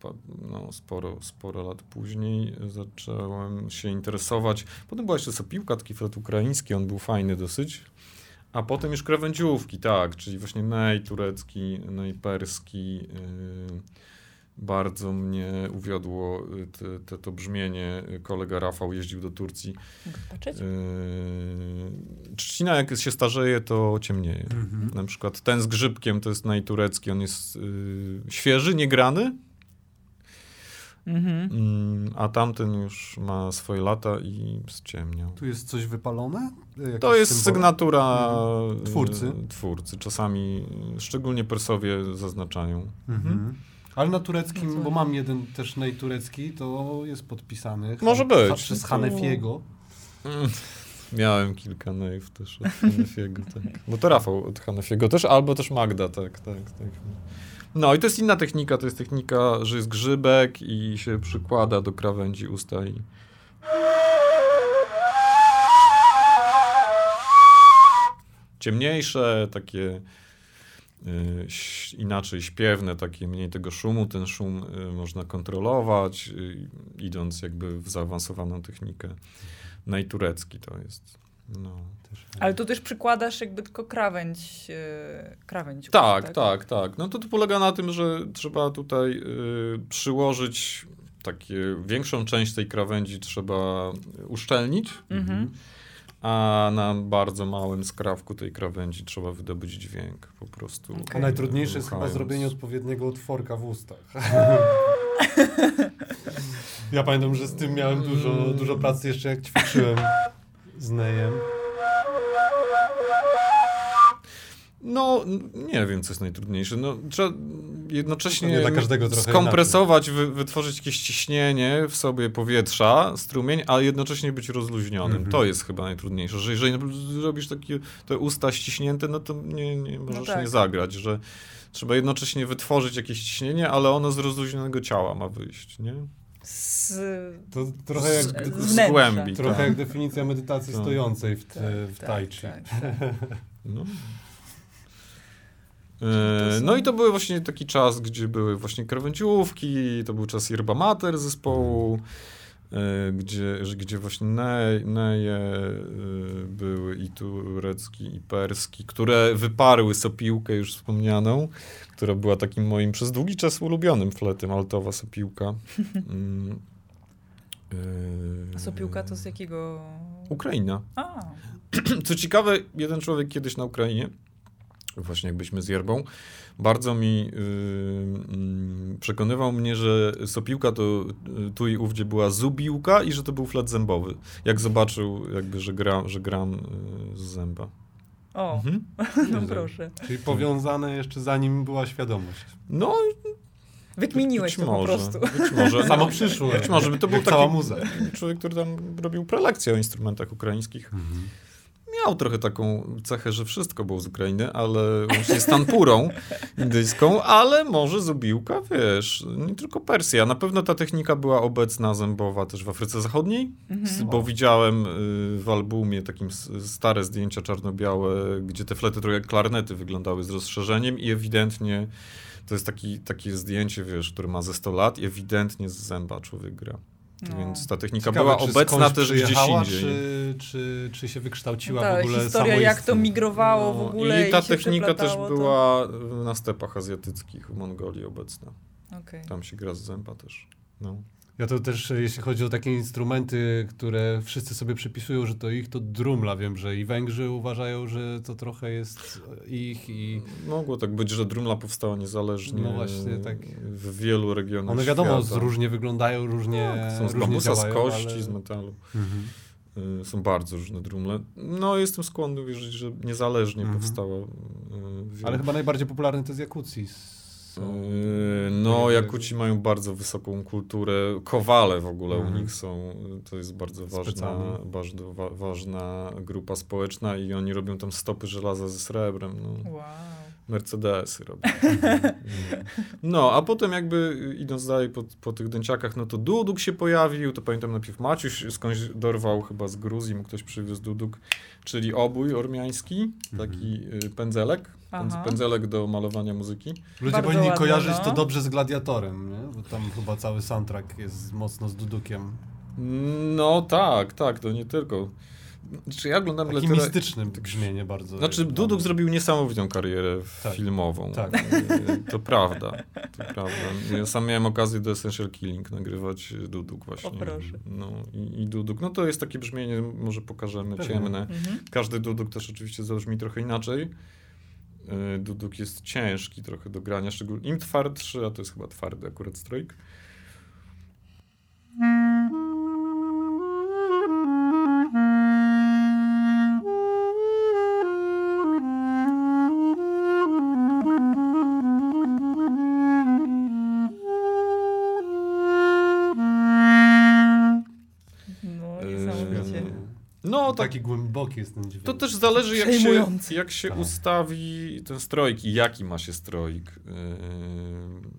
no, sporo, sporo lat później zacząłem się interesować. Potem była jeszcze sopiłka, taki flet ukraiński, on był fajny dosyć. A potem już krawędziówki, tak, czyli właśnie nej turecki, nej perski. Yy, bardzo mnie uwiodło y, te, te, to brzmienie. Kolega Rafał jeździł do Turcji. Patrzeć? Yy, trzcina jak się starzeje, to ciemnieje. Mhm. Na przykład ten z grzybkiem to jest najturecki, on jest yy, świeży, niegrany, Mhm. mm, a tamten już ma swoje lata i zciemniał. Tu jest coś wypalone? Jakiś To jest symbol? sygnatura Mhm. yy, Twórcy. twórcy. Czasami, szczególnie Persowie zaznaczają. Mhm. Ale na tureckim, No bo mam jeden też najturecki, to jest podpisany. Może Ha- być. Przez Hanefiego. Mm. Miałem kilka naiv też od Hanefiego, tak. Bo to Rafał od Hanefiego też, albo też Magda, tak, tak, tak. No i to jest inna technika, to jest technika, że jest grzybek i się przykłada do krawędzi usta i... Ciemniejsze, takie y, inaczej śpiewne, takie mniej tego szumu. Ten szum y, można kontrolować, y, idąc jakby w zaawansowaną technikę. Najturecki to jest. No. Ale tu też przykładasz jakby tylko krawędź, e, krawędź. Tak, tak, tak. No to, to polega na tym, że trzeba tutaj y, przyłożyć takie większą część tej krawędzi trzeba uszczelnić, Mhm. a na bardzo małym skrawku tej krawędzi trzeba wydobyć dźwięk po prostu. A najtrudniejsze jest chyba zrobienie odpowiedniego otworka w ustach. [LAUGHS] ja pamiętam, że z tym miałem dużo, dużo pracy jeszcze jak ćwiczyłem z Nejem. No, nie wiem, co jest najtrudniejsze. No, trzeba jednocześnie skompresować, wy, wytworzyć jakieś ciśnienie w sobie powietrza, strumień, a jednocześnie być rozluźnionym. Mhm. To jest chyba najtrudniejsze, że jeżeli zrobisz takie te usta ściśnięte, no to nie, nie możesz tak. nie zagrać, że trzeba jednocześnie wytworzyć jakieś ciśnienie, ale ono z rozluźnionego ciała ma wyjść, nie? Z, To trochę jak, Z- z głębi. trochę tak. jak definicja medytacji Tak. stojącej w, tak, w tak, tai chi. tak, tak. [LAUGHS] No. E, No i to był właśnie taki czas, gdzie były właśnie krawędziówki, to był czas yerba mater zespołu, e, gdzie, gdzie właśnie ne, neje e, były i turecki, i perski, które wyparły sopiłkę już wspomnianą, która była takim moim przez długi czas ulubionym fletem, altowa sopiłka. [LAUGHS] Mm. A sopiłka to z jakiego... Ukraina. A, [CLEARS THROAT] Co ciekawe, jeden człowiek kiedyś na Ukrainie, właśnie jak byliśmy z Yerbą, bardzo mi yy, mm, przekonywał mnie, że sopiłka to y, tu i ówdzie była zubiłka i że to był flet zębowy. Jak zobaczył, jakby, że, gra, że gram y, z zęba. O, Mhm. [LAUGHS] no proszę. Czyli powiązane jeszcze zanim była świadomość. No, Wykminiłeś być to po może, prostu. Być może. [LAUGHS] Samo przyszło. Być może by to był taki muza. człowiek, który tam robił prelekcje o instrumentach ukraińskich. Miał trochę taką cechę, że wszystko było z Ukrainy, ale właśnie z tanpurą indyjską, ale może zubiłka, wiesz, nie tylko Persja. Na pewno ta technika była obecna zębowa też w Afryce Zachodniej, Mhm. bo widziałem y, w albumie takim stare zdjęcia czarno-białe, gdzie te flety trochę jak klarnety wyglądały z rozszerzeniem i ewidentnie to jest taki, takie zdjęcie, wiesz, które ma ze 100 lat i ewidentnie z zęba człowiek gra. No. Więc ta technika Ciekawe, była obecna też gdzieś indziej. Czy, czy, czy się wykształciła Ta w ogóle historia, jak to migrowało w No. ogóle I ta się technika też to- była na stepach azjatyckich w Mongolii obecna. Okej. Tam się gra z zęba też. No. Ja to też, jeśli chodzi o takie instrumenty, które wszyscy sobie przypisują, że to ich, to drumla wiem, że i Węgrzy uważają, że to trochę jest ich i... Mogło tak być, że drumla powstała niezależnie No właśnie, tak. w wielu regionach One wiadomo, świata. różnie wyglądają, różnie, No, Są z różnie bambusa, z kości, ale... z metalu. Mhm. Y, Są bardzo różne drumle. No, jestem skłonny wierzyć, że niezależnie Mhm. powstała. y, wiele- Ale chyba najbardziej popularny to jest Jakucji. Są... Yy, No, Jakuci mają bardzo wysoką kulturę. Kowale w ogóle u Mhm. nich są. To jest bardzo ważna, bardzo wa ważna grupa społeczna i oni robią tam stopy żelaza ze srebrem. No. Wow. Mercedesy robią. [LAUGHS] No, a potem jakby idąc dalej po, po tych dęciakach, no to Duduk się pojawił, to pamiętam najpierw Maciuś skądś dorwał chyba z Gruzji, mu ktoś przywiózł Duduk, czyli obój ormiański, taki y, pędzelek, pędz, Aha. pędzelek do malowania muzyki. Ludzie Bardzo powinni ładne, kojarzyć no. to dobrze z Gladiatorem, nie? bo tam chyba cały soundtrack jest mocno z Dudukiem. No tak, tak, to nie tylko. Czy ja oglądam Taki Gladiatora- mistyczne brzmienie bardzo. Znaczy, Mam- Duduk zrobił niesamowitą karierę Tak. filmową. Tak. [LAUGHS] To prawda. To prawda. Ja sam miałem okazję do Essential Killing nagrywać Duduk właśnie. O, proszę. No i, i Duduk. No to jest takie brzmienie, może pokażemy, Pewnie. ciemne. Mhm. Każdy Duduk też oczywiście zabrzmi trochę inaczej. Y, Duduk jest ciężki trochę do grania, szczególnie im twardszy, a to jest chyba twardy akurat strojk. No tak, Taki głęboki jest ten dźwięk. To też zależy, jak się, jak się Tak. ustawi ten stroik i jaki ma się stroik.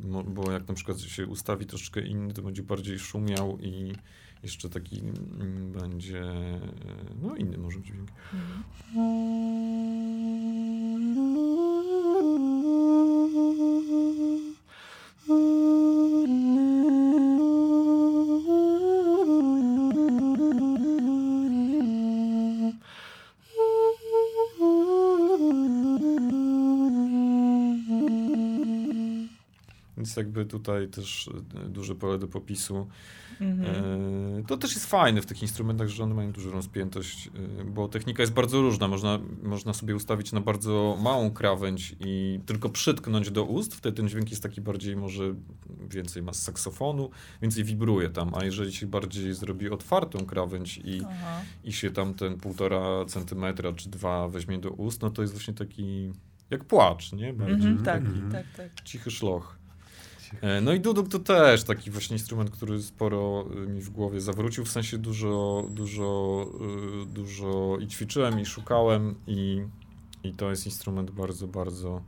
Yy, mo- bo jak na przykład się ustawi troszeczkę inny, to będzie bardziej szumiał i jeszcze taki mm, będzie. yy, No, inny może być dźwięk. Więc jakby tutaj też e, duże pole do popisu. Mhm. E, To też jest fajne w tych instrumentach, że one mają dużą rozpiętość, e, bo technika jest bardzo różna. Można, można sobie ustawić na bardzo małą krawędź i tylko przytknąć do ust, wtedy ten dźwięk jest taki bardziej, może więcej ma z saksofonu, więcej wibruje tam, a jeżeli się bardziej zrobi otwartą krawędź i, Aha. i się tam ten półtora centymetra czy dwa weźmie do ust, no to jest właśnie taki jak płacz, nie? Bardziej Mhm, tak, taki Mhm. tak, tak. cichy szloch. E, No i duduk to też taki właśnie instrument, który sporo y, mi w głowie zawrócił, w sensie dużo, dużo, y, dużo i ćwiczyłem i szukałem i, i to jest instrument bardzo, bardzo,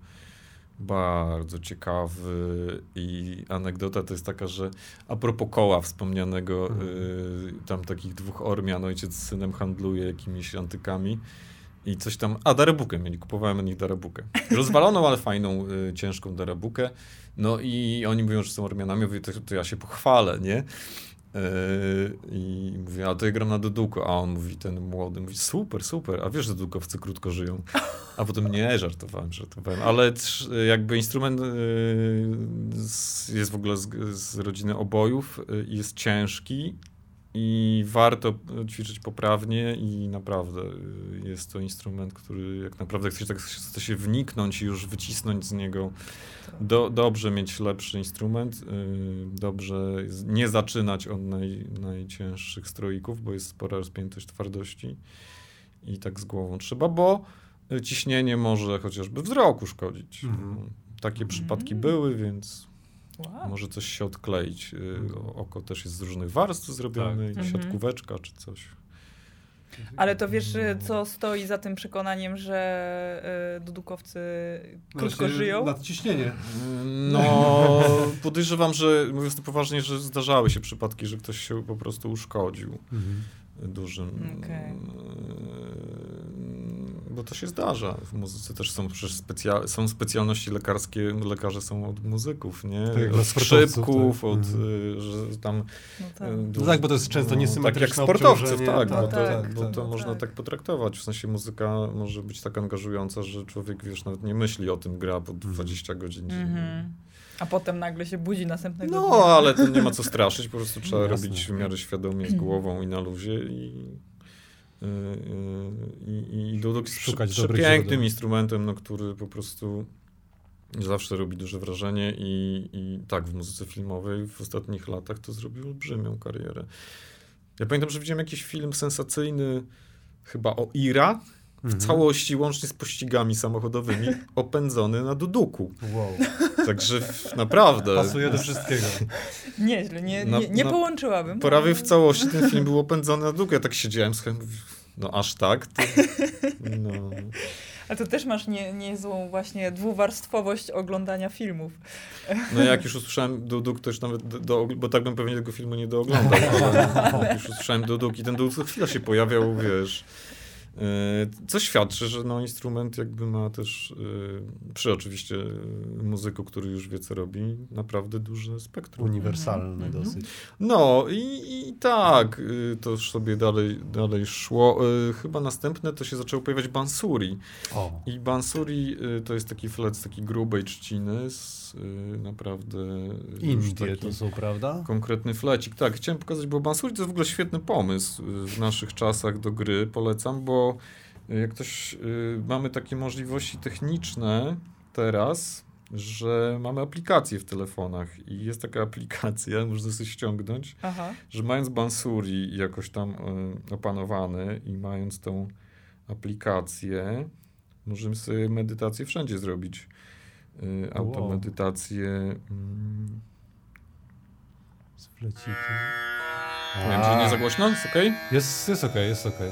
bardzo ciekawy. I anegdota to jest taka, że a propos koła wspomnianego, Mhm. y, tam takich dwóch Ormian, ojciec z synem handluje jakimiś antykami i coś tam, a darabukę mieli, kupowałem od nich darabukę. Rozwaloną, ale fajną, y, ciężką darabukę. No i oni mówią, że są Ormianami, mówię, to, to ja się pochwalę, nie? Yy, I mówię, a to ja gram na Duduku, a on mówi, ten młody, mówi, super, super, a wiesz, że Dudukowcy krótko żyją. A potem nie, żartowałem, żartowałem, ale jakby instrument z- jest w ogóle z, z rodziny obojów i jest ciężki i warto ćwiczyć poprawnie i naprawdę yy, jest to instrument, który jak naprawdę chce się, tak, chce się wniknąć i już wycisnąć z niego do, dobrze mieć lepszy instrument, yy, dobrze nie zaczynać od naj, najcięższych stroików, bo jest spora rozpiętość twardości i tak z głową trzeba, bo y, ciśnienie może chociażby wzroku szkodzić. Mhm. Takie Mhm. przypadki były, więc Wow. może coś się odkleić. Y, Oko też jest z różnych warstw zrobione, Tak. Mhm. siatkóweczka czy coś. Ale to wiesz, y, co stoi za tym przekonaniem, że y, dudukowcy krótko Właśnie żyją? Nadciśnienie. No, [LAUGHS] podejrzewam, że mówiąc to poważnie, że zdarzały się przypadki, że ktoś się po prostu uszkodził dużym. Okej. Yy, bo to się zdarza. W muzyce też są przecież specja- są specjalności lekarskie, lekarze są od muzyków, nie? Tak od skrzypków, tak. od, Mhm. y, że tam... No tak. y, No tak, bo to jest często Tak jak niesymetryczne sportowców, obciążenie. tak, No bo to, tak, bo to tak. można Tak. tak potraktować. W sensie muzyka może być tak angażująca, że człowiek, wiesz, nawet nie myśli o tym, gra po 20 godzin. Mhm. A potem nagle się budzi następnego No, dnia. ale to nie ma co straszyć, po prostu trzeba Jasne. robić w miarę świadomie, z głową i na luzie i... I, i Duduk jest Szukać przepięknym instrumentem, no, który po prostu zawsze robi duże wrażenie i, i tak w muzyce filmowej w ostatnich latach to zrobił olbrzymią karierę. Ja pamiętam, że widziałem jakiś film sensacyjny chyba o Ira, w Mhm. całości łącznie z pościgami samochodowymi, [LAUGHS] opędzony na Duduku. Wow. Także naprawdę. Pasuje do wszystkiego. Nieźle, nie, nie, nie na- połączyłabym. Prawie ale- w całości ten film był opędzony na Duduku. Ja tak siedziałem, mówię, no aż tak? To, no. A to też masz nie, niezłą właśnie dwuwarstwowość oglądania filmów. no jak już usłyszałem Duduk, to już nawet, do, do, bo tak bym pewnie tego filmu nie dooglądał, ale jak już usłyszałem Duduk i ten Duduk co chwila się pojawiał, wiesz... Yy, Co świadczy, że no, instrument jakby ma też, yy, przy oczywiście yy, muzyku, który już wie co robi, naprawdę duże spektrum. Uniwersalny Mhm. dosyć. No i, i tak, y, to już sobie dalej, dalej szło. Y, Chyba następne to się zaczęło pojawiać bansuri. O. I bansuri y, to jest taki flet z takiej grubej trzciny, z y, naprawdę Indie to są, prawda? konkretny flecik. Tak, chciałem pokazać, bo bansuri to jest w ogóle świetny pomysł y, w naszych czasach do gry, polecam, bo y, jak ktoś, y, mamy takie możliwości techniczne teraz, że mamy aplikacje w telefonach i jest taka [LAUGHS] aplikacja, można sobie ściągnąć, Aha. że mając Bansuri jakoś tam y, opanowany i mając tą aplikację, możemy sobie medytację wszędzie zrobić. Y, Wow. automedytację. Mm, Z flecikiem. nie wiem, czy nie za głośno? Jest okej? Jest, jest okej, jest okej.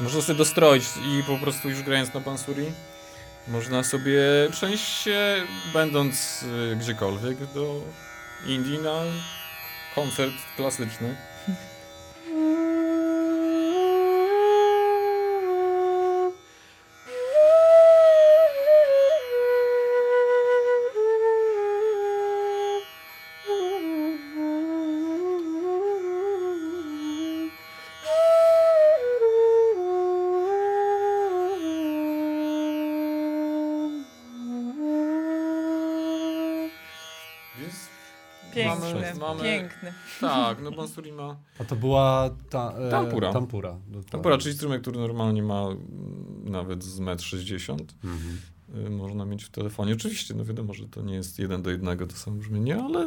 Można sobie dostroić i po prostu już grając na Bansuri można sobie przenieść się, będąc y, gdziekolwiek, do Indii na koncert klasyczny. Mamy, piękny. Tak, no Bansuri ma A to była ta, e, Tampura. Tampura. Tampura, czyli instrument, który normalnie ma nawet z 1,60 m. Mhm. Y, można mieć w telefonie. Oczywiście, no wiadomo, że to nie jest jeden do jednego to samo brzmienie, ale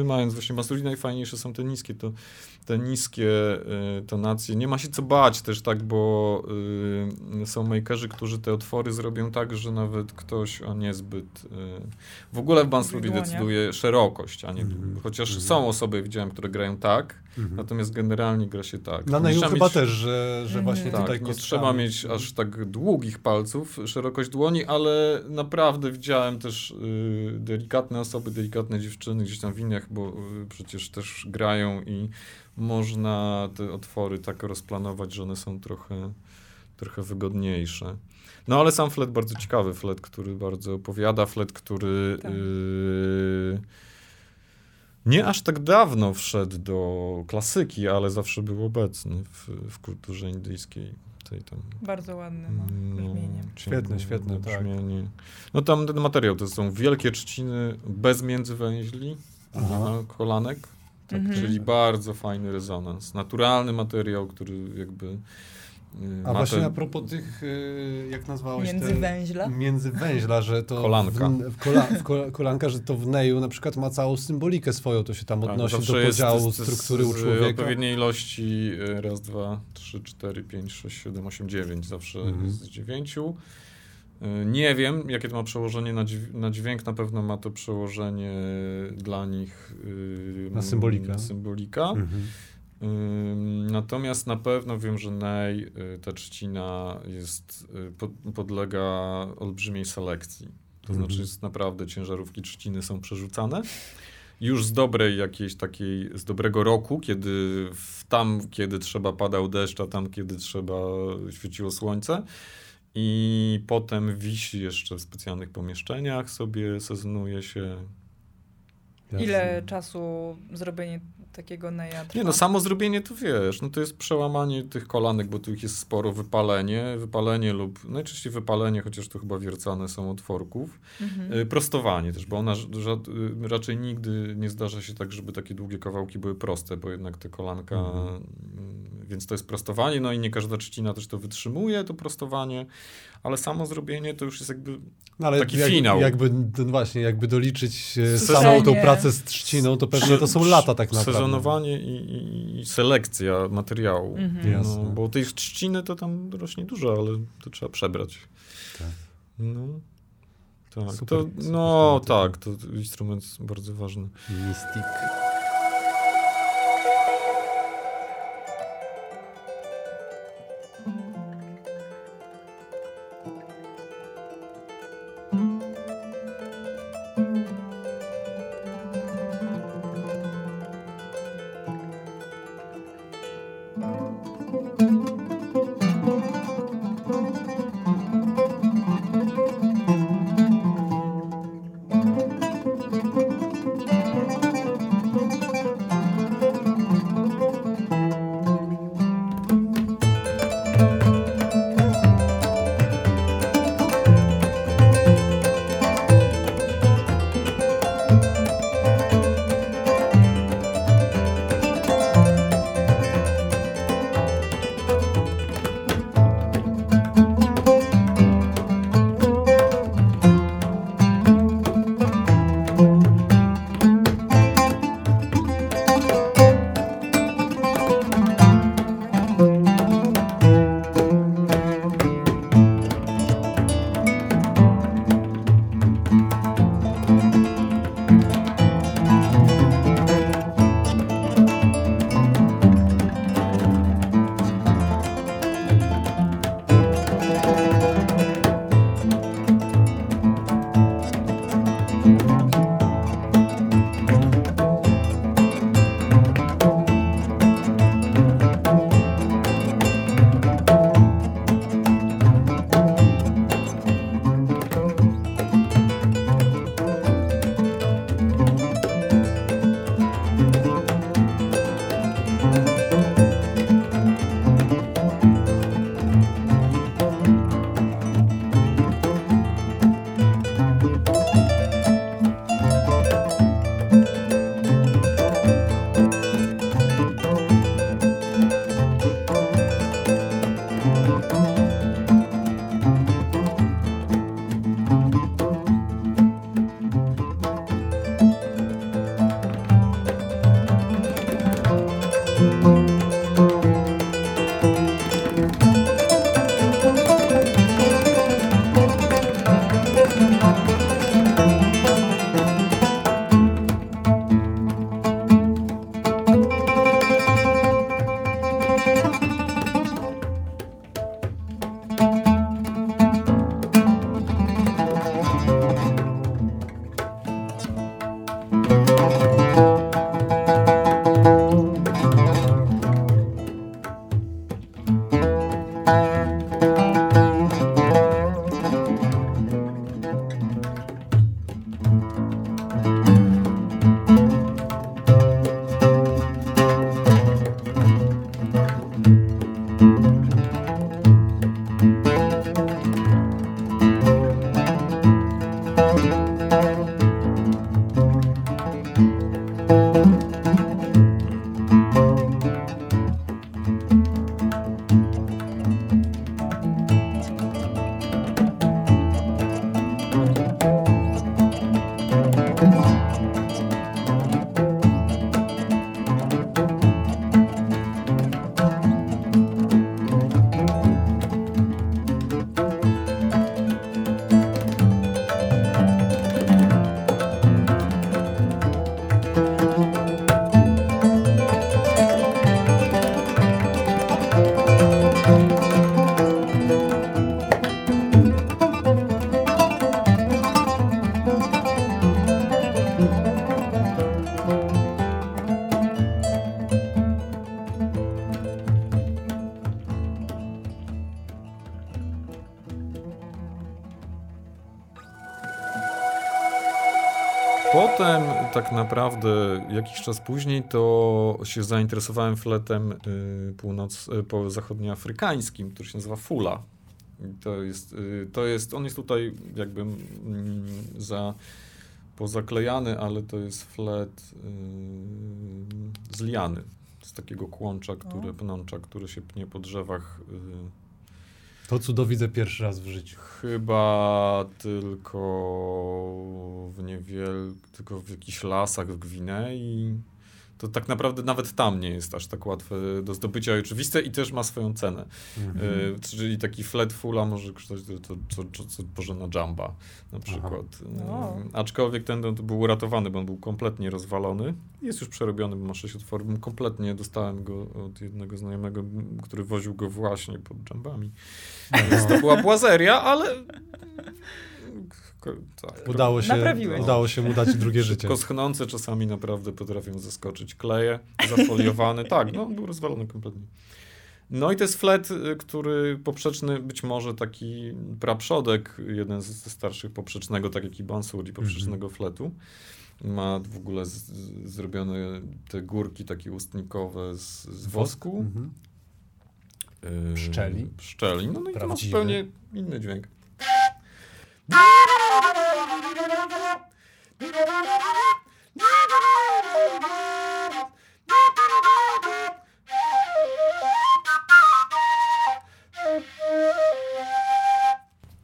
y, mając właśnie Bansuri, najfajniejsze są te niskie, to, te niskie y, tonacje. Nie ma się co bać też tak, bo y, są makerzy, którzy te otwory zrobią tak, że nawet ktoś o niezbyt... Y, w ogóle w Bansuri decyduje szerokość, a nie Mhm. chociaż Mhm. są osoby, widziałem, które grają tak, Mhm. natomiast generalnie gra się tak. Na Nie Neju trzeba chyba mieć- też, że, że Mhm. właśnie tak, tutaj nie kostkami. trzeba mieć aż tak długich palców, szerokość dłoni, ale naprawdę widziałem też y, delikatne osoby, delikatne dziewczyny gdzieś tam w Indiach, bo y, przecież też grają i można te otwory tak rozplanować, że one są trochę, trochę wygodniejsze. No ale sam flet bardzo ciekawy, flet, który bardzo opowiada, flet, który Tak. y, nie aż tak dawno wszedł do klasyki, ale zawsze był obecny w, w kulturze indyjskiej. Tej tam Bardzo ładne ma no, brzmienie. Świetne, świetne, tak. brzmienie. No tam ten materiał to są wielkie trzciny bez międzywęźli, Aha. kolanek, tak, Mhm. czyli bardzo fajny rezonans. Naturalny materiał, który jakby A ma właśnie te- a propos tych, y, jak nazwałeś Międzywęźla? te... Międzywęźla, że to... Kolanka. W, w, kola, w kola, kolanka, że to w Neju na przykład ma całą symbolikę swoją, to się tam tak, odnosi do zawsze jest podziału z- z- struktury u człowieka. odpowiedniej ilości y, raz, dwa, trzy, cztery, pięć, sześć, siedem, osiem, dziewięć. Zawsze Mhm. jest z dziewięciu. Y, Nie wiem, jakie to ma przełożenie na, dźw- na dźwięk. Na pewno ma to przełożenie dla nich y, Na symbolikę. Na symbolika. Mhm. Natomiast na pewno wiem, że Nej, y, ta trzcina jest, y, pod, podlega olbrzymiej selekcji. To Mhm. znaczy jest naprawdę ciężarówki trzciny są przerzucane już z dobrej jakiejś takiej, z dobrego roku, kiedy w, tam, kiedy trzeba padał deszcz, a tam, kiedy trzeba świeciło słońce. I potem wisi jeszcze w specjalnych pomieszczeniach, sobie sezonuje się. Ile czasu zrobienie takiego neja trwa? Nie no, samo zrobienie to wiesz, no to jest przełamanie tych kolanek, bo tu ich jest sporo, wypalenie, wypalenie lub najczęściej wypalenie, chociaż to chyba wiercane są otworków. Mhm. Y, Prostowanie też, bo ona y, raczej nigdy nie zdarza się tak, żeby takie długie kawałki były proste, bo jednak te kolanka, Mhm. y, więc to jest prostowanie, no i nie każda trzcina też to wytrzymuje, to prostowanie, ale samo zrobienie to już jest jakby No, ale Taki jak, finał. Jakby, no właśnie, jakby doliczyć Sezonie. samą tą pracę z trzciną, to pewnie to są lata tak naprawdę. Sezonowanie i, i, i selekcja materiału. Mhm. Jasne. No, bo tej trzciny to tam rośnie dużo, ale to trzeba przebrać. Tak. No. Tak, Super, to, super no tak, to instrument bardzo ważny. Mystic. Tak naprawdę jakiś czas później to się zainteresowałem fletem y, północ, y, zachodnioafrykańskim, który się nazywa Fula. To jest, y, to jest, on jest tutaj jakby mm, za pozaklejany, ale to jest flet y, z liany, z takiego kłącza, które, pnącza, które się pnie po drzewach To cudo widzę pierwszy raz w życiu. Chyba tylko w niewiel, tylko w jakichś lasach w Gwinei. To tak naprawdę nawet tam nie jest aż tak łatwe do zdobycia i oczywiste i też ma swoją cenę. Mhm. Y, czyli taki flat fulla może kosztować to, to, to, to, co Bożena Jamba na przykład. O. Y, aczkolwiek ten to był uratowany, bo on był kompletnie rozwalony. Jest już przerobiony, bo ma sześć otworów. Kompletnie dostałem go od jednego znajomego, który woził go właśnie pod Jambami. Więc to była błazeria, ale... Tak. Udało się, Naprawiłeś. udało się mu dać drugie życie. Schnące czasami naprawdę potrafią zaskoczyć. Kleje, zafoliowane, [LAUGHS] tak, no był rozwalony kompletnie. No i to jest flet, y, który poprzeczny, być może taki praprzodek, jeden z- ze starszych poprzecznego, tak jak i Bansuri, poprzecznego fletu. Ma w ogóle z, z, zrobione te górki takie ustnikowe z, z wosku. Mhm. y, Pszczeli. Pszczeli, no, no i to ma zupełnie inny dźwięk. [LAUGHS]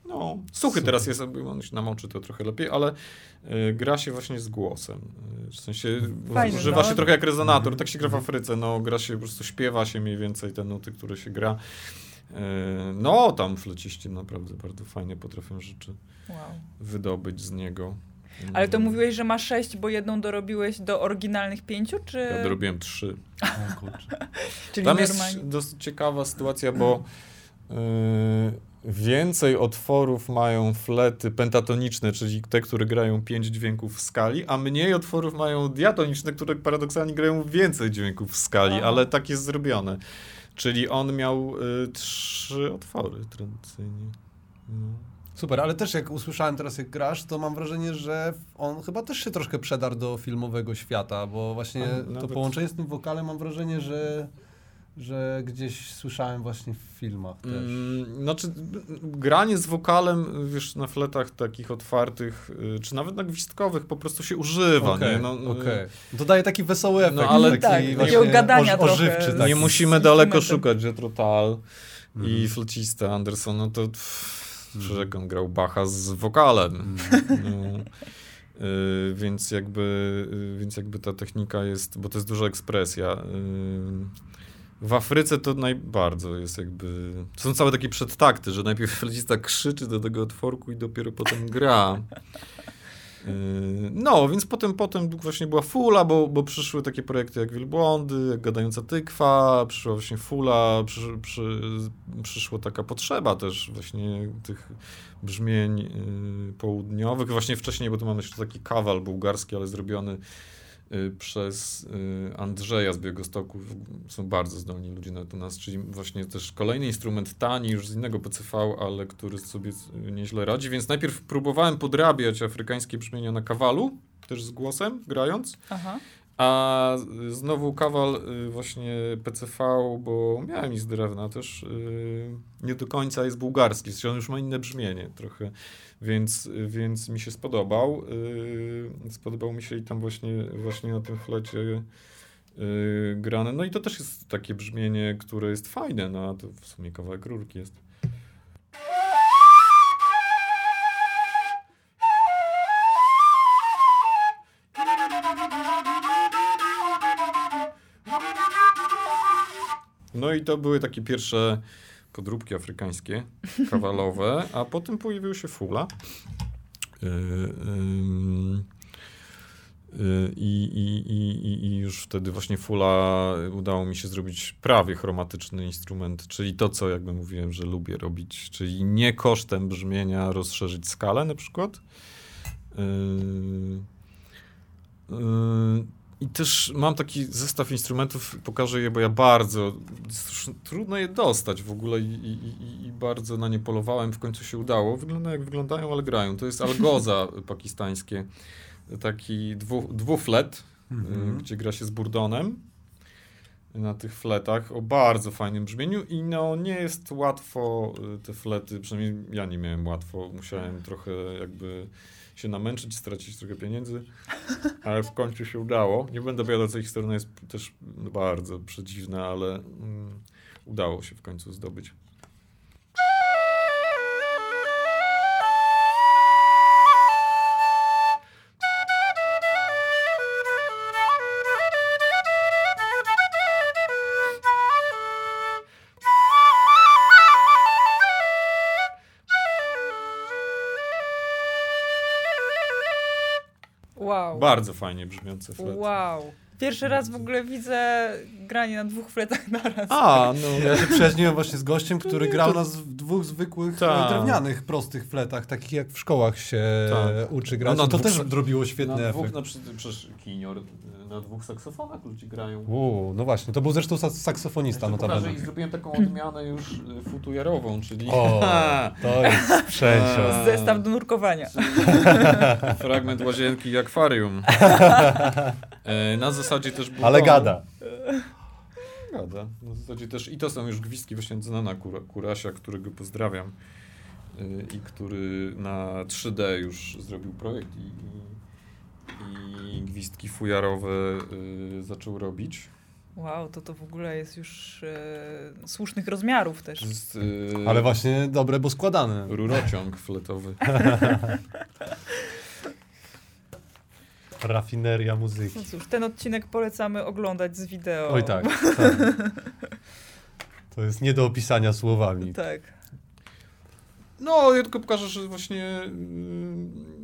No, suchy Super. teraz jest, on się namoczy to trochę lepiej, ale y, gra się właśnie z głosem. Y, w sensie Fajne, używa no. się trochę jak rezonator, Mhm. tak się gra w Afryce, no gra się, po prostu śpiewa się mniej więcej te nuty, które się gra. Y, no, tam fleciści naprawdę bardzo fajnie potrafią rzeczy Wow. wydobyć z niego. Ale to mówiłeś, że ma sześć, bo jedną dorobiłeś do oryginalnych pięciu, czy... Ja dorobiłem trzy. [LAUGHS] O. Czyli Tam jest dosyć ciekawa sytuacja, bo yy, więcej otworów mają flety pentatoniczne, czyli te, które grają pięć dźwięków w skali, a mniej otworów mają diatoniczne, które paradoksalnie grają więcej dźwięków w skali, Aha. ale tak jest zrobione. Czyli on miał y, trzy otwory tradycyjnie. No. Super, ale też jak usłyszałem teraz jak grasz, to mam wrażenie, że on chyba też się troszkę przedarł do filmowego świata, bo właśnie to połączenie z tym wokalem mam wrażenie, że, że gdzieś słyszałem właśnie w filmach też. Mm, Znaczy, granie z wokalem, wiesz, na fletach takich otwartych, y, czy nawet na gwizdkowych po prostu się używa, Okej, nie? No, y. To daje taki wesoły efekt. No, ale taki tak, takiego gadania oż- ożywczy taki. Nie musimy daleko szukać, że Trotal Mhm. i flecista Anderson, no to pff, on grał Bacha z wokalem. Mhm. No. Y, więc, jakby, y, więc jakby ta technika jest, bo to jest duża ekspresja. Y, w Afryce to najbardzo jest jakby. To są całe takie przedtakty, że najpierw flecista krzyczy do tego otworku i dopiero potem gra. Yy, No, więc potem, potem właśnie była fula, bo, bo przyszły takie projekty jak Wielbłądy, jak Gadająca Tykwa, przyszła właśnie fula, przy, przy, przyszła taka potrzeba też właśnie tych brzmień yy, południowych. Właśnie wcześniej, bo tu mamy jeszcze taki kawal bułgarski, ale zrobiony przez yy, Andrzeja z Białegostoku. Są bardzo zdolni ludzie na to nas, czyli właśnie też kolejny instrument tani, już z innego PCV, ale który sobie nieźle radzi, więc najpierw próbowałem podrabiać afrykańskie brzmienia na kawalu, też z głosem, grając, Aha. a znowu kawal y, właśnie PCV, bo miałem i z drewna też, y, nie do końca jest bułgarski, on już ma inne brzmienie trochę, więc, więc mi się spodobał. y, Spodobał mi się i tam właśnie, właśnie na tym flecie y, grane. No i to też jest takie brzmienie, które jest fajne, no a to w sumie kawałek rurki jest. No i to były takie pierwsze podróbki afrykańskie, [LAUGHS] kawalowe, a potem pojawił się fula. Ym, yy, I, i, i, i- już wtedy właśnie fula udało mi się zrobić prawie chromatyczny instrument, czyli to, co jakby mówiłem, że lubię robić, czyli nie kosztem brzmienia rozszerzyć skalę na przykład. I też mam taki zestaw instrumentów, pokażę je, bo ja bardzo, trudno je dostać w ogóle i, i, i- bardzo na nie polowałem, w końcu się udało. Wyglądają jak wyglądają, ale grają. To jest algoza [LAUGHS] pakistańskie. taki dwu, dwuflet, Mhm. y, gdzie gra się z burdonem na tych fletach o bardzo fajnym brzmieniu i no nie jest łatwo y, te flety, przynajmniej ja nie miałem łatwo, musiałem trochę jakby się namęczyć, stracić trochę pieniędzy, ale w końcu się udało. Nie będę opowiadał tej historii, ona jest też bardzo przedziwna, ale mm, udało się w końcu zdobyć. Wow. Bardzo fajnie brzmiące flety. Wow. Pierwszy raz w ogóle widzę granie na dwóch fletach naraz. A, no. Ja się przyjaźniłem właśnie z gościem, który Nie, grał to- na dwóch zwykłych e, drewnianych, prostych fletach, takich jak w szkołach się Tak. uczy grać. No, No, to dwóch też sa- robiło świetny na dwóch, efekt. przykład, przecież Kinior na dwóch saksofonach ludzie grają. Uuu, no właśnie, to był zresztą sa- saksofonista Jeszcze pokażę notabene. i zrobiłem taką odmianę już y, futujarową, czyli O, to jest [LAUGHS] przeciąg. [LAUGHS] Zestaw do nurkowania. fragment łazienki i akwarium. E, Na zasadzie też było. Ale gada. Gada. Na zasadzie też i to są już gwizdki właśnie Znana Kura, Kurasia, którego pozdrawiam y, i który na 3D już zrobił projekt i, i, gwizdki fujarowe y, zaczął robić. Wow, to to w ogóle jest już e, słusznych rozmiarów też. Jest y, Ale właśnie dobre, bo składane. rurociąg fletowy. [LAUGHS] Rafineria muzyki. No cóż, ten odcinek polecamy oglądać z wideo. Oj tak, [LAUGHS] tak. To jest nie do opisania słowami. Tak. No, ja tylko pokażę, że właśnie mm,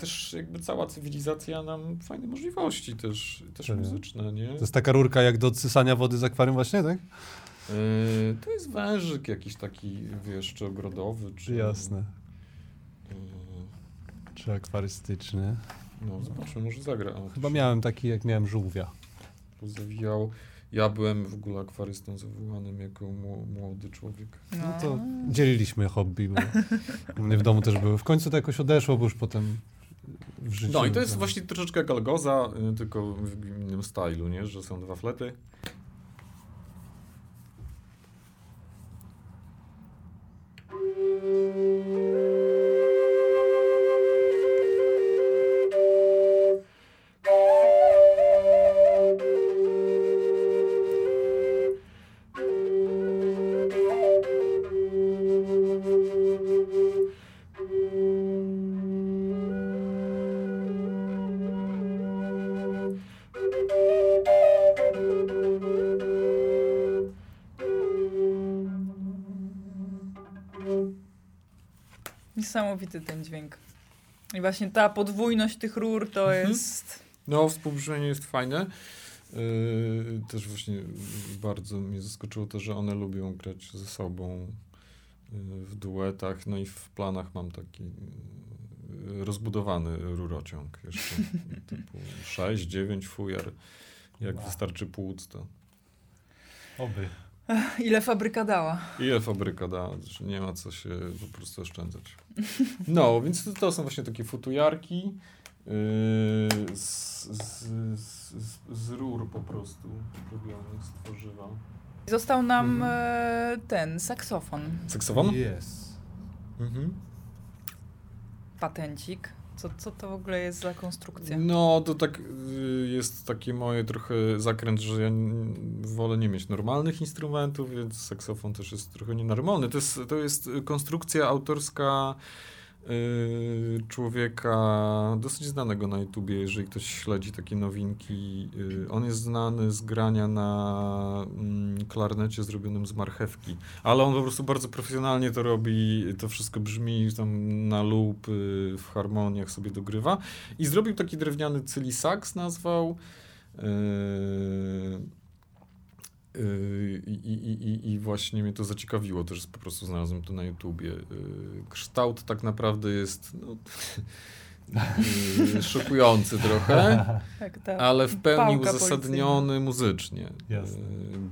też jakby cała cywilizacja nam fajne możliwości też, też Tak. muzyczne, nie? To jest taka rurka jak do odsysania wody z akwarium właśnie, tak? Yy, to jest wężyk jakiś taki, wiesz, czy ogrodowy, czy... Jasne. Yy, Czy akwarystyczny. no, zobaczmy, może zagra. O, Chyba się miałem taki, jak miałem żółwia. Zawijał. Ja byłem w ogóle akwarystą zawołanym jako mło- młody człowiek. No to dzieliliśmy hobby, bo u mnie w domu też były. W końcu to jakoś odeszło, bo już potem w życiu... No i to jest właśnie troszeczkę jak algoza, y, tylko w innym stylu, nie? Że są dwa flety. Niesamowity ten dźwięk. I właśnie ta podwójność tych rur to Mhm. jest... No, współbrzmienie jest fajne. Yy, też właśnie bardzo mnie zaskoczyło to, że one lubią grać ze sobą yy, w duetach. No i w planach mam taki yy, rozbudowany rurociąg jeszcze. typu 6, 9 fujar. Jak Wow. wystarczy płuc, to Oby. Ile fabryka dała. ile fabryka da, że nie ma co się po prostu oszczędzać. No, więc to, to są właśnie takie futujarki yy, z, z, z, z, rur po prostu robionych z tworzywa. Został nam Mhm. e, ten saksofon, Saksofon? Jest. Mhm. patencik. Co, co to w ogóle jest za konstrukcja? No, to tak y, jest takie moje trochę zakręt, że ja wolę nie mieć normalnych instrumentów, więc saksofon też jest trochę nienormalny. To jest, to jest konstrukcja autorska człowieka dosyć znanego na YouTubie, jeżeli ktoś śledzi takie nowinki. Y, on jest znany z grania na mm, klarnecie zrobionym z marchewki, ale on po prostu bardzo profesjonalnie to robi, to wszystko brzmi tam na loop, y, w harmoniach sobie dogrywa. I zrobił taki drewniany cyli sax, nazwał. Yy, I, i, i, właśnie mnie to zaciekawiło, też po prostu znalazłem to na YouTubie. Yy, Kształt tak naprawdę jest no, yy, [LAUGHS] szokujący trochę, [LAUGHS] Tak, ta ale w pełni pałka uzasadniony muzycznie. Jasne.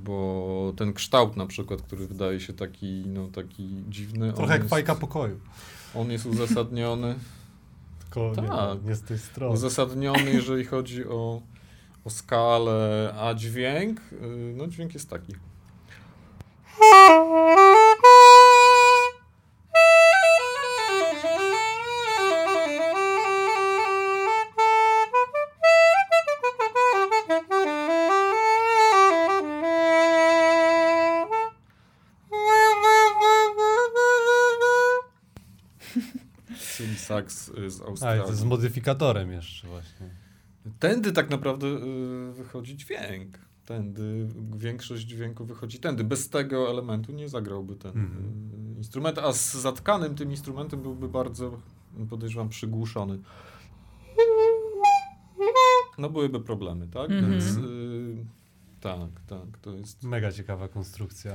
Bo ten kształt na przykład, który wydaje się taki, no, taki dziwny, on Trochę jak jest, fajka pokoju. on jest uzasadniony. [LAUGHS] Ko, nie, Tak. nie z tej strony. Uzasadniony, jeżeli chodzi o, o skalę, a dźwięk, y, no dźwięk jest taki. [LAUGHS] Sax y, z A, Australii. to z modyfikatorem jeszcze właśnie. Tędy tak naprawdę y, wychodzi dźwięk. Tędy większość dźwięku wychodzi tędy. Bez tego elementu nie zagrałby ten Mhm. y, instrument, a z zatkanym tym instrumentem byłby bardzo, podejrzewam, przygłuszony. No byłyby problemy, tak? Mhm. Więc y, tak, tak, to jest Mega ciekawa konstrukcja.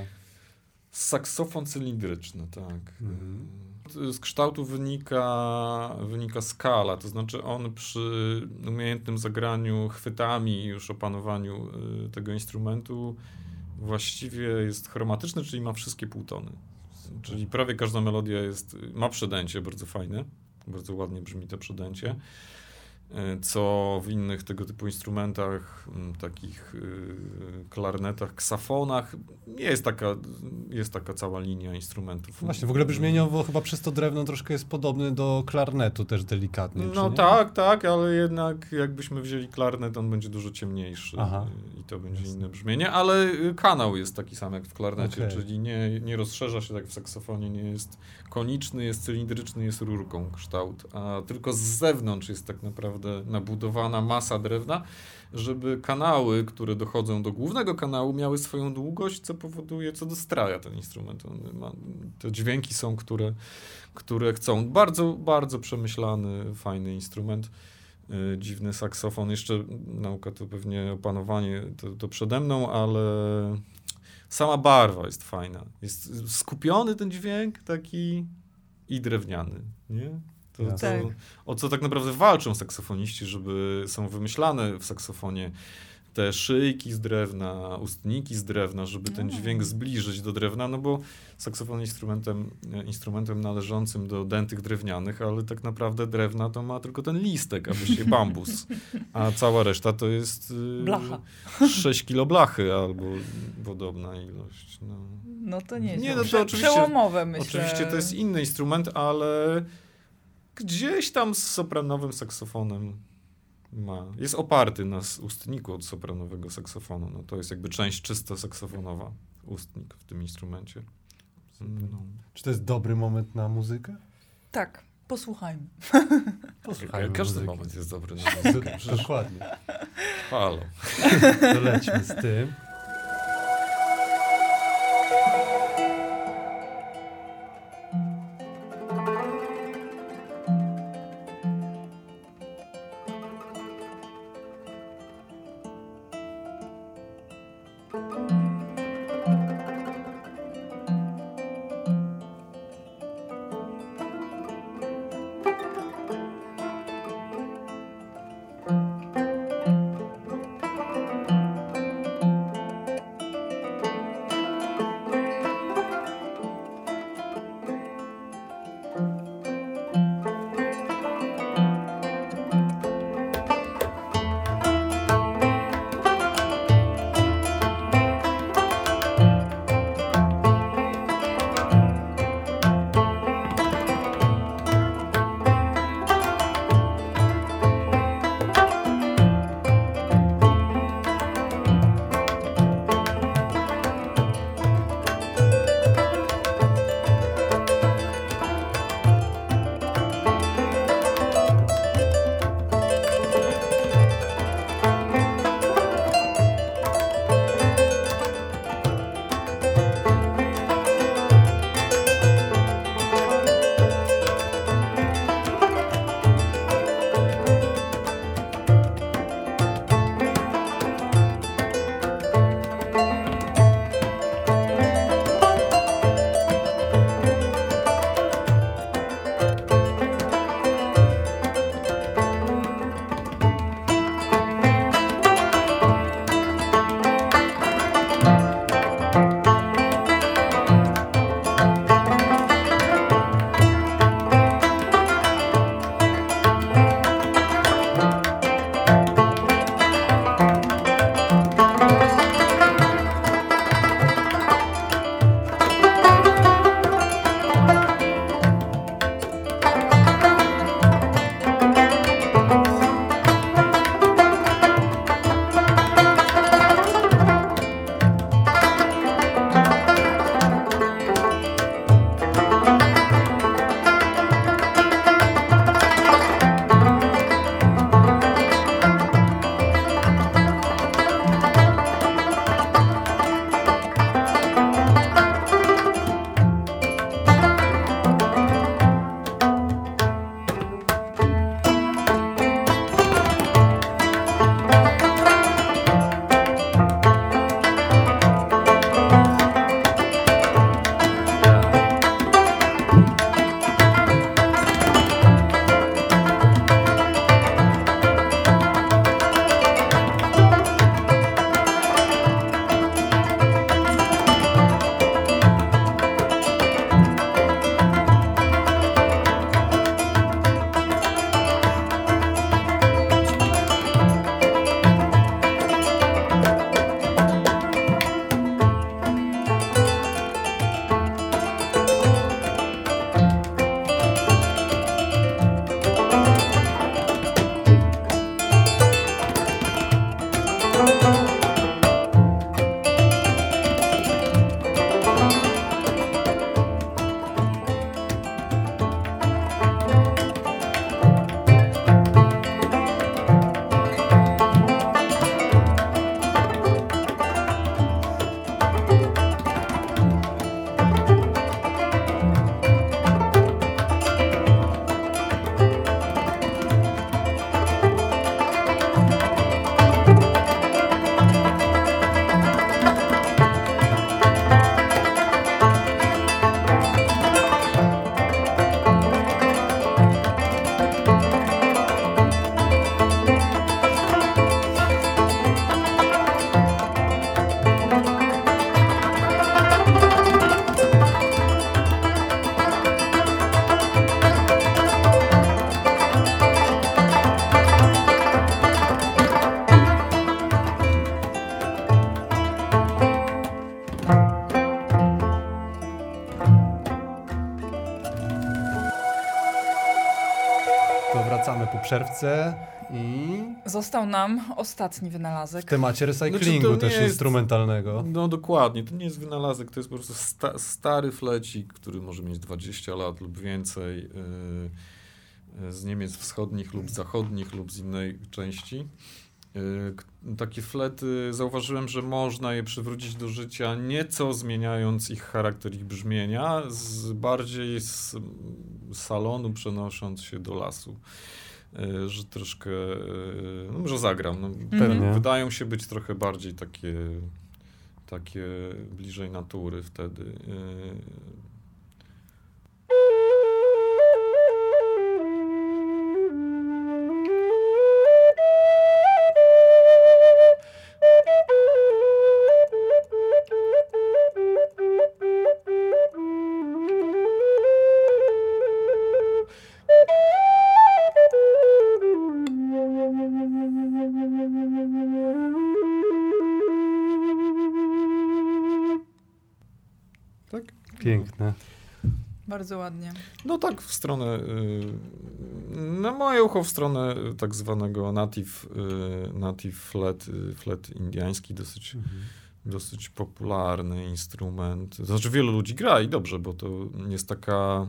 saksofon cylindryczny, tak. Mhm. Z kształtu wynika, wynika skala, to znaczy on przy umiejętnym zagraniu chwytami i już opanowaniu y, tego instrumentu właściwie jest chromatyczny, czyli ma wszystkie półtony. Czyli prawie każda melodia jest, ma przedęcie bardzo fajne, bardzo ładnie brzmi to przedęcie, co w innych tego typu instrumentach, mm, takich y, klarnetach, ksafonach, jest taka, jest taka cała linia instrumentów. Właśnie, w ogóle brzmieniowo chyba przez to drewno troszkę jest podobny do klarnetu też delikatnie. No tak, tak, ale jednak jakbyśmy wzięli klarnet, on będzie dużo ciemniejszy Aha. y, i to będzie Jasne. inne brzmienie, ale y, kanał jest taki sam jak w klarnecie, Okej. czyli nie, nie rozszerza się tak w saksofonie, nie jest koniczny, jest cylindryczny, jest rurką kształt, a tylko z zewnątrz jest tak naprawdę nabudowana masa drewna, żeby kanały, które dochodzą do głównego kanału, miały swoją długość, co powoduje, co dostraja ten instrument. Ma, te dźwięki są, które, które chcą. Bardzo, bardzo przemyślany, fajny instrument. Yy, dziwny saksofon. Jeszcze nauka to pewnie opanowanie to, to przede mną, ale sama barwa jest fajna. Jest skupiony ten dźwięk taki i drewniany, nie? To, to, Tak. o co tak naprawdę walczą saksofoniści, żeby są wymyślane w saksofonie te szyjki z drewna, ustniki z drewna, żeby ten Mm. dźwięk zbliżyć do drewna, no bo saksofon instrumentem, instrumentem należącym do dętych drewnianych, ale tak naprawdę drewna to ma tylko ten listek, a właściwie bambus, a cała reszta to jest y, Blacha. 6 kilo blachy albo podobna ilość. No. No to nie Nie, jest no to oczywiście- przełomowe, myślę. Oczywiście to jest inny instrument, ale gdzieś tam z sopranowym saksofonem ma. Jest oparty na ustniku od sopranowego saksofonu. No to jest jakby część czysto saksofonowa, ustnik w tym instrumencie. No. Czy to jest dobry moment na muzykę? Tak, posłuchajmy. [LAUGHS] Posłuchajmy Każdy muzyki. moment jest dobry na [LAUGHS] muzykę. Dokładnie. halo. [LAUGHS] To lećmy z tym. I Został nam ostatni w wynalazek. temacie recyklingu Znaczy, to nie też jest- instrumentalnego. No dokładnie, to nie jest wynalazek, to jest po prostu sta stary flecik, który może mieć 20 lat lub więcej, yy, yy, z Niemiec wschodnich lub zachodnich lub z innej części. Yy, takie flety, zauważyłem, że można je przywrócić do życia, nieco zmieniając ich charakter, ich brzmienia, z bardziej z salonu przenosząc się do lasu. Yy, że troszkę, yy, no może zagram, no, Pewnie. wydają się być trochę bardziej takie, takie bliżej natury wtedy. Piękne. Bardzo ładnie. No tak, w stronę, y, na moje ucho w stronę tak zwanego native, y, native flat, y, flat indiański, dosyć, dosyć popularny instrument. Znaczy wielu ludzi gra i dobrze, bo to jest taka,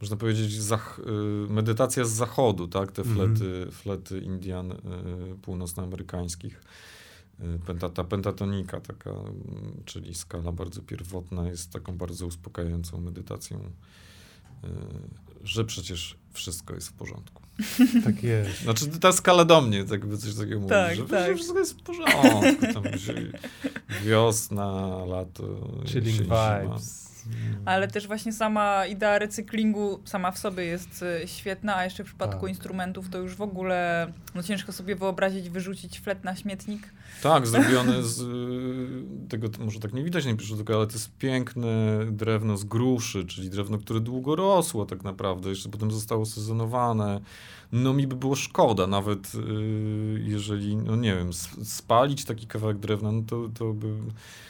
można powiedzieć, zach, medytacja z zachodu, tak? Te Mhm. flety, flety Indian północnoamerykańskich. Y, Penta, ta pentatonika taka, mm, czyli skala bardzo pierwotna, jest taką bardzo uspokajającą medytacją, y, że przecież wszystko jest w porządku. [LAUGHS] Tak jest. Znaczy ta skala do mnie tak jakby coś takiego mówi, Tak, że tak. przecież wszystko jest w porządku. Tam wiosna, lato, Chilling zima. Vibes. Ale też właśnie sama idea recyklingu sama w sobie jest y, świetna, a jeszcze w przypadku Tak. instrumentów to już w ogóle no ciężko sobie wyobrazić, wyrzucić flet na śmietnik. Tak, [LAUGHS] zrobione z y, tego, może tak nie widać najbliżej tego, ale to jest piękne drewno z gruszy, czyli drewno, które długo rosło tak naprawdę, jeszcze potem zostało sezonowane. No mi by było szkoda, nawet y, jeżeli, no nie wiem, spalić taki kawałek drewna, no to, to by...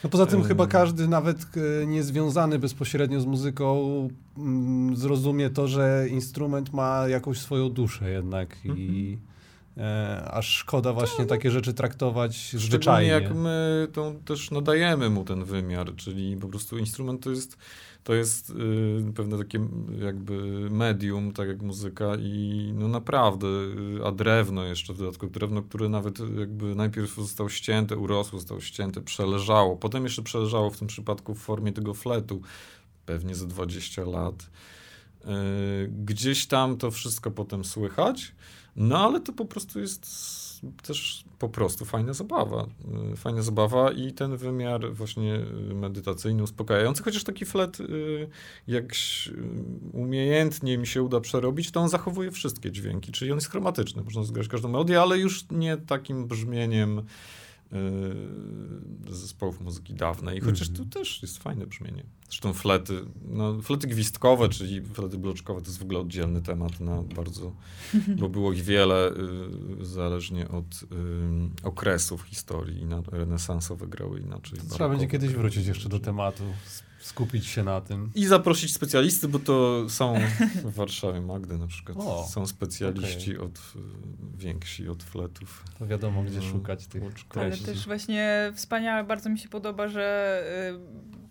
No poza tym Ym. chyba każdy, nawet e, niezwiązany bezpośrednio z muzyką, mm, zrozumie to, że instrument ma jakąś swoją duszę jednak i e, aż szkoda właśnie takie rzeczy traktować zwyczajnie. jak my to też nadajemy mu ten wymiar, czyli po prostu instrument to jest, to jest y, pewne takie jakby medium, tak jak muzyka i no naprawdę, y, a drewno jeszcze w dodatku, drewno, które nawet jakby najpierw zostało ścięte, urosło, zostało ścięte, przeleżało, potem jeszcze przeleżało w tym przypadku w formie tego fletu, pewnie za 20 lat. Y, Gdzieś tam to wszystko potem słychać, no ale to po prostu jest też po prostu fajna zabawa. Y, Fajna zabawa i ten wymiar właśnie medytacyjny, uspokajający, chociaż taki flet, y, jak y, umiejętnie mi się uda przerobić, to on zachowuje wszystkie dźwięki, czyli on jest chromatyczny, można zgrać każdą melodię, ale już nie takim brzmieniem zespołów muzyki dawnej, chociaż tu też jest fajne brzmienie. Zresztą flety, no, flety gwizdkowe, czyli flety bloczkowe, to jest w ogóle oddzielny temat na bardzo, bo [LAUGHS] było ich wiele, y, zależnie od y, okresów historii. Na, renesansowe grały inaczej. Trzeba będzie kiedyś wrócić jeszcze do tematu, skupić się na tym. I zaprosić specjalisty, bo to są w Warszawie Magdy na przykład. O, są specjaliści od y, więksi od fletów. To wiadomo, gdzie No, szukać tych łuczkowe. Ale też właśnie wspaniałe, bardzo mi się podoba, że y, t-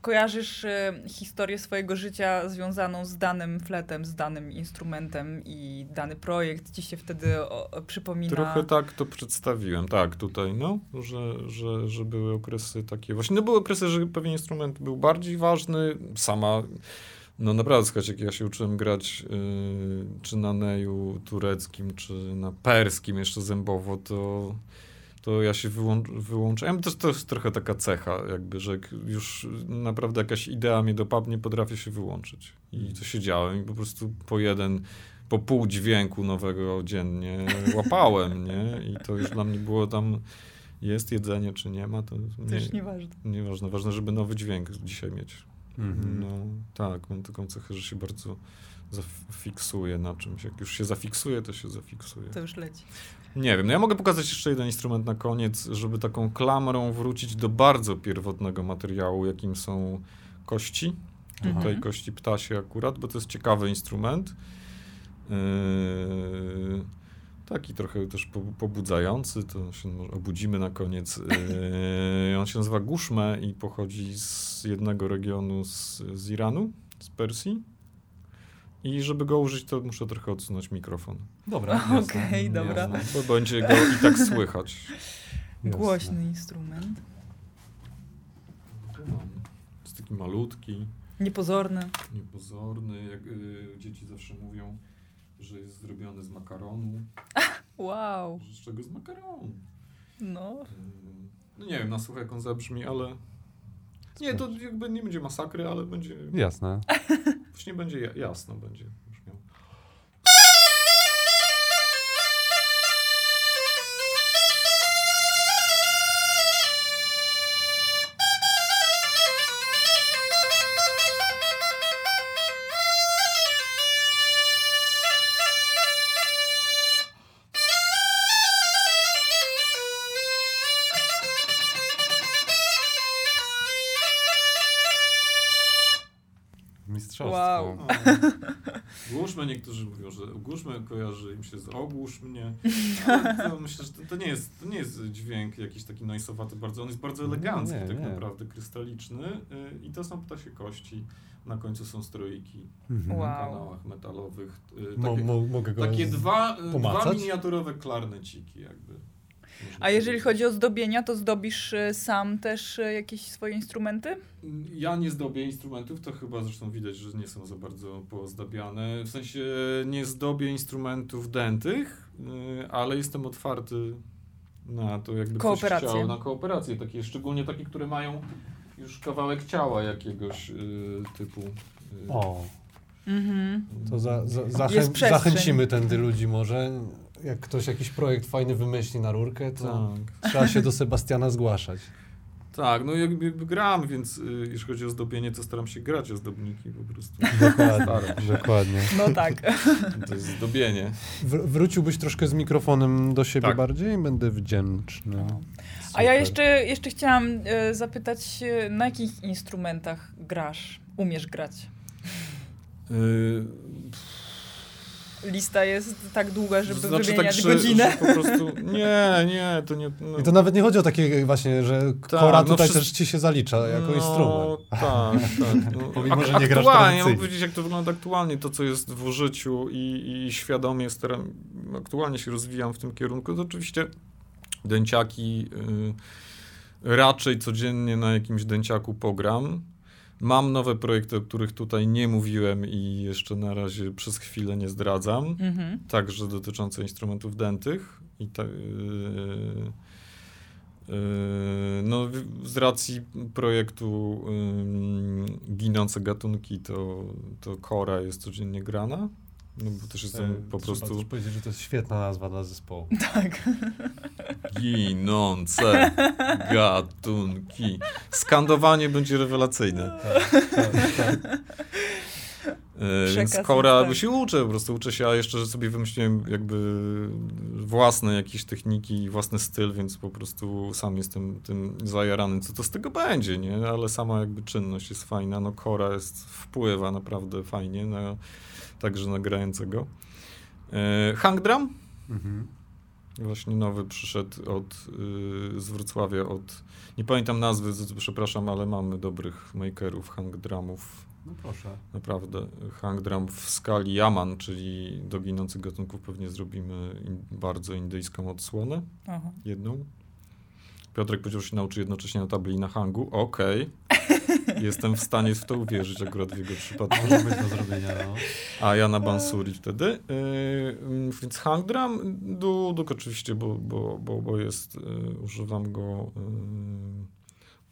kojarzysz y, historię swojego życia związaną z danym fletem, z danym instrumentem i dany projekt? Ci się wtedy o, o, przypomina. Trochę tak to przedstawiłem, tak, tutaj, no, że, że, że były okresy takie, właśnie, no były okresy, że pewien instrument był bardziej ważny, sama, no naprawdę, słuchajcie, jak ja się uczyłem grać yy, czy na neju tureckim, czy na perskim jeszcze zębowo, to to ja się wyłącz, wyłączałem. To, to jest trochę taka cecha, jakby, że już naprawdę jakaś idea mnie dopadnie, potrafię się wyłączyć. I to siedziałem i po prostu po jeden, po pół dźwięku nowego dziennie łapałem, [LAUGHS] nie? I to już dla mnie było tam, jest jedzenie czy nie ma, to nie, nieważne. nieważne. Ważne, żeby nowy dźwięk dzisiaj mieć. Mhm. No tak, mam taką cechę, że się bardzo zafiksuję na czymś. Jak już się zafiksuje, to się zafiksuje. To już leci. Nie wiem, no ja mogę pokazać jeszcze jeden instrument na koniec, żeby taką klamrą wrócić do bardzo pierwotnego materiału, jakim są kości. Tutaj Mhm. kości ptasie akurat, bo to jest ciekawy instrument. Yy, taki trochę też po, pobudzający, to się obudzimy na koniec. Yy, on się nazywa Guszme i pochodzi z jednego regionu z, z Iranu, z Persji. I żeby go użyć, to muszę trochę odsunąć mikrofon, Dobra, Okej, dobra. jasne. bo będzie go i tak [LAUGHS] słychać. Jasne. Głośny instrument. Tu mam. Jest taki malutki, Niepozorny. niepozorny, jak y, dzieci zawsze mówią, że jest zrobiony z makaronu. [LAUGHS] Wow. Że Z czego z makaronu? No. Y, No nie wiem, na słuch jak on zabrzmi, ale... Nie, to jakby nie będzie masakry, ale będzie... Jasne. [LAUGHS] Właśnie będzie ja- jasno będzie Ogłuszmy, niektórzy mówią, że ogłuszmy kojarzy im się z ogłusz mnie. [LAUGHS] Ale to myślę, że to, to, nie jest, to nie jest dźwięk jakiś taki noisowaty bardzo, on jest bardzo Nie, elegancki nie, tak nie. naprawdę, krystaliczny y, i to są ptasie kości. Na końcu są stroiki Mhm. Wow. na kanałach metalowych. y, Mo, Takie, mo, mogę go takie z- dwa, y, dwa miniaturowe klarneciki jakby. A jeżeli chodzi o zdobienia, to zdobisz y, sam też y, jakieś swoje instrumenty? Ja nie zdobię instrumentów, to chyba zresztą widać, że nie są za bardzo pozdabiane. W sensie nie zdobię instrumentów dętych, yy, ale jestem otwarty na to, jakby Kooperację. ktoś chciał, na kooperacje takie, szczególnie takie, które mają już kawałek ciała jakiegoś yy, typu. yy. O, Mhm. to za, za, zachę, zachęcimy tędy ludzi może. Jak ktoś jakiś projekt fajny wymyśli na rurkę, to Tak. trzeba się do Sebastiana zgłaszać. Tak, no jakby, jakby gram, więc yy, jeśli chodzi o zdobienie, to staram się grać ozdobniki po prostu. Dokładnie, dokładnie. No tak. To jest zdobienie. Wr- wróciłbyś troszkę z mikrofonem do siebie Tak. bardziej? Będę wdzięczny. No. A ja jeszcze, jeszcze chciałam e, zapytać, e, na jakich instrumentach grasz? Umiesz grać? Yy, Lista jest tak długa, żeby znaczy wymieniać że- godzinę. że po prostu, nie, nie, to nie... No, I to nawet nie chodzi o takie właśnie, że Tak, kora no tutaj wszyscy- też ci się zalicza jako no, instrument. Tak, [LAUGHS] tak. No, [LAUGHS] Pomimo, że nie grasz aktualnie, mogę powiedzieć, jak to wygląda aktualnie, to co jest w użyciu i, i świadomie staram, aktualnie się rozwijam w tym kierunku, to oczywiście dęciaki y, raczej codziennie na jakimś dęciaku pogram. Mam nowe projekty, o których tutaj nie mówiłem i jeszcze na razie przez chwilę nie zdradzam Mhm. także dotyczące instrumentów dętych i ta, yy, no, z racji projektu yy, Ginące Gatunki to, to Kora jest codziennie grana, no bo też jestem E, po Trzeba prostu też powiedzieć, że to jest świetna nazwa dla zespołu. [LAUGHS] Tak. Ginące Gatunki. Skandowanie będzie rewelacyjne. E, Więc Przekaz Kora, jest bo tak. się uczę, po prostu uczę się, a jeszcze że sobie wymyśliłem jakby własne jakieś techniki, własny styl, więc po prostu sam jestem tym zajarany, co to z tego będzie, nie? Ale sama jakby czynność jest fajna, no Kora jest, wpływa naprawdę fajnie, na, także na grającego. E, Hang Drum? Mhm. Właśnie nowy przyszedł od, y, z Wrocławia, od, nie pamiętam nazwy, z- przepraszam, ale mamy dobrych makerów hang drumów, No proszę. naprawdę. Hang drum w skali Yaman, czyli do ginących gatunków pewnie zrobimy in, bardzo indyjską odsłonę, Aha. jedną. Piotrek powiedział, że się nauczy jednocześnie na tabli i na hangu, okej. [LAUGHS] Jestem w stanie w to uwierzyć akurat w jego przypadku. Może być do zrobienia, no. A ja na Bansuri wtedy. Yy, więc hang drum, duduk oczywiście, bo, bo, bo, bo jest, yy, używam go. Yy.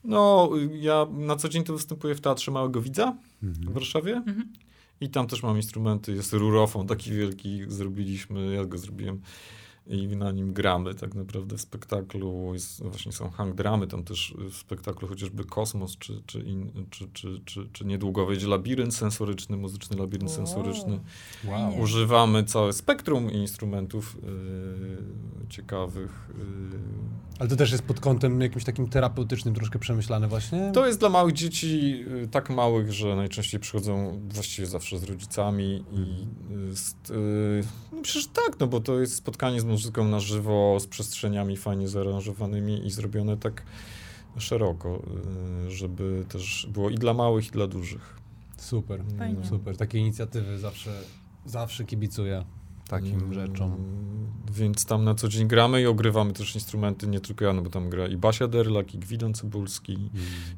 No, ja na co dzień to występuję w Teatrze Małego Widza w Mhm. Warszawie Mhm. i tam też mam instrumenty. Jest rurofon taki wielki, zrobiliśmy, ja go zrobiłem i na nim gramy tak naprawdę w spektaklu. Jest, właśnie są hang dramy, tam też w spektaklu chociażby Kosmos, czy, czy, in, czy, czy, czy, czy niedługo wejdzie labirynt sensoryczny, muzyczny labirynt Wow. sensoryczny. Wow. Używamy całe spektrum instrumentów yy, ciekawych. Yy. Ale to też jest pod kątem jakimś takim terapeutycznym troszkę przemyślane właśnie? To jest dla małych dzieci y, tak małych, że najczęściej przychodzą właściwie zawsze z rodzicami i jest, y, no przecież tak, no bo to jest spotkanie z muzyką na żywo, z przestrzeniami fajnie zaaranżowanymi i zrobione tak szeroko, y, żeby też było i dla małych, i dla dużych. Super, Fajnie. super. Takie inicjatywy zawsze, zawsze kibicuję takim Mm, rzeczom. Więc tam na co dzień gramy i ogrywamy też instrumenty, nie tylko ja, no bo tam gra i Basia Derlak, i Gwidon Cybulski,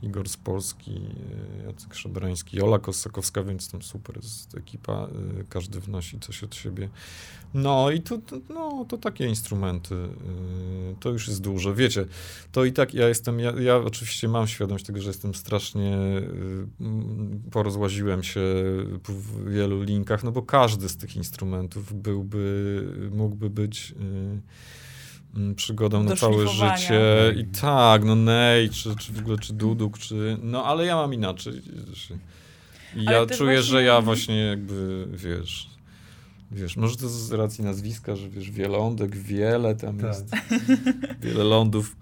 Igor z Polski, y, Jacek Szabrański, Ola Kosakowska, więc tam super jest ekipa, y, każdy wnosi coś od siebie. No i to, to, no, to takie instrumenty, y, to już jest dużo. Wiecie, to i tak ja jestem, ja, ja oczywiście mam świadomość tego, że jestem strasznie, mm, porozłaziłem się w wielu linkach, no bo każdy z tych instrumentów byłby, mógłby być y, mm, przygodą na całe życie. I tak, no Nej, czy, czy w ogóle, czy Duduk, czy... No, ale ja mam inaczej. I ja czuję, właśnie- że ja właśnie jakby, wiesz... Wiesz, może to z racji nazwiska, że wiesz, wielądek, wiele tam Tak. jest, wiele lądów.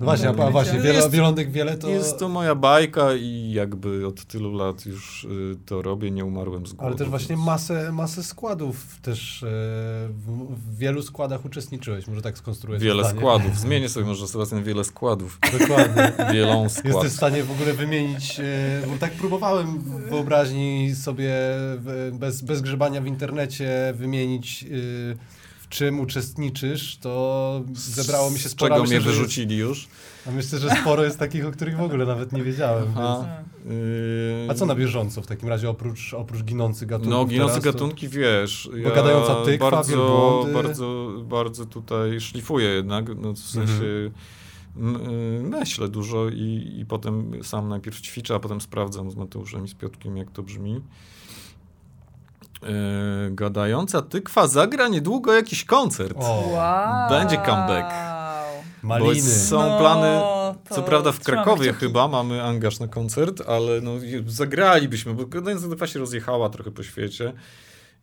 No właśnie, a, a właśnie, wiele, jest, wiele to... jest to moja bajka i jakby od tylu lat już y, to robię, nie umarłem z głodu. Ale też właśnie więc- masę, masę składów też e, w, w wielu składach uczestniczyłeś, może tak skonstruuję to Wiele składów. Zmienię sobie może Sebastian wiele składów. Dokładnie. Wielą [LAUGHS] Jesteś skład. w stanie w ogóle wymienić, e, bo tak próbowałem w wyobraźni sobie w- bez, bez grzebania w internecie wymienić w czym uczestniczysz, to zebrało mi się sporo. czego myślę, mnie jest- wyrzucili już. A myślę, że sporo jest takich, o których w ogóle nawet nie wiedziałem. Więc... Yy, A co na bieżąco w takim razie oprócz, oprócz ginących gatunków? No, ginące teraz, to- gatunki, wiesz, Bo gadająca tykwa, bardzo, bardzo, bardzo tutaj szlifuję jednak, no, w sensie m- y, myślę dużo i, i potem sam najpierw ćwiczę, a potem sprawdzam z Mateuszem i z Piotrkiem, jak to brzmi. Yy, gadająca tykwa zagra niedługo jakiś koncert. O, Wow. Będzie comeback. maliny. Bo są No, plany, to co prawda w Krakowie kciuki. chyba mamy angaż na koncert, ale no, zagralibyśmy, bo gadająca tykwa się rozjechała trochę po świecie.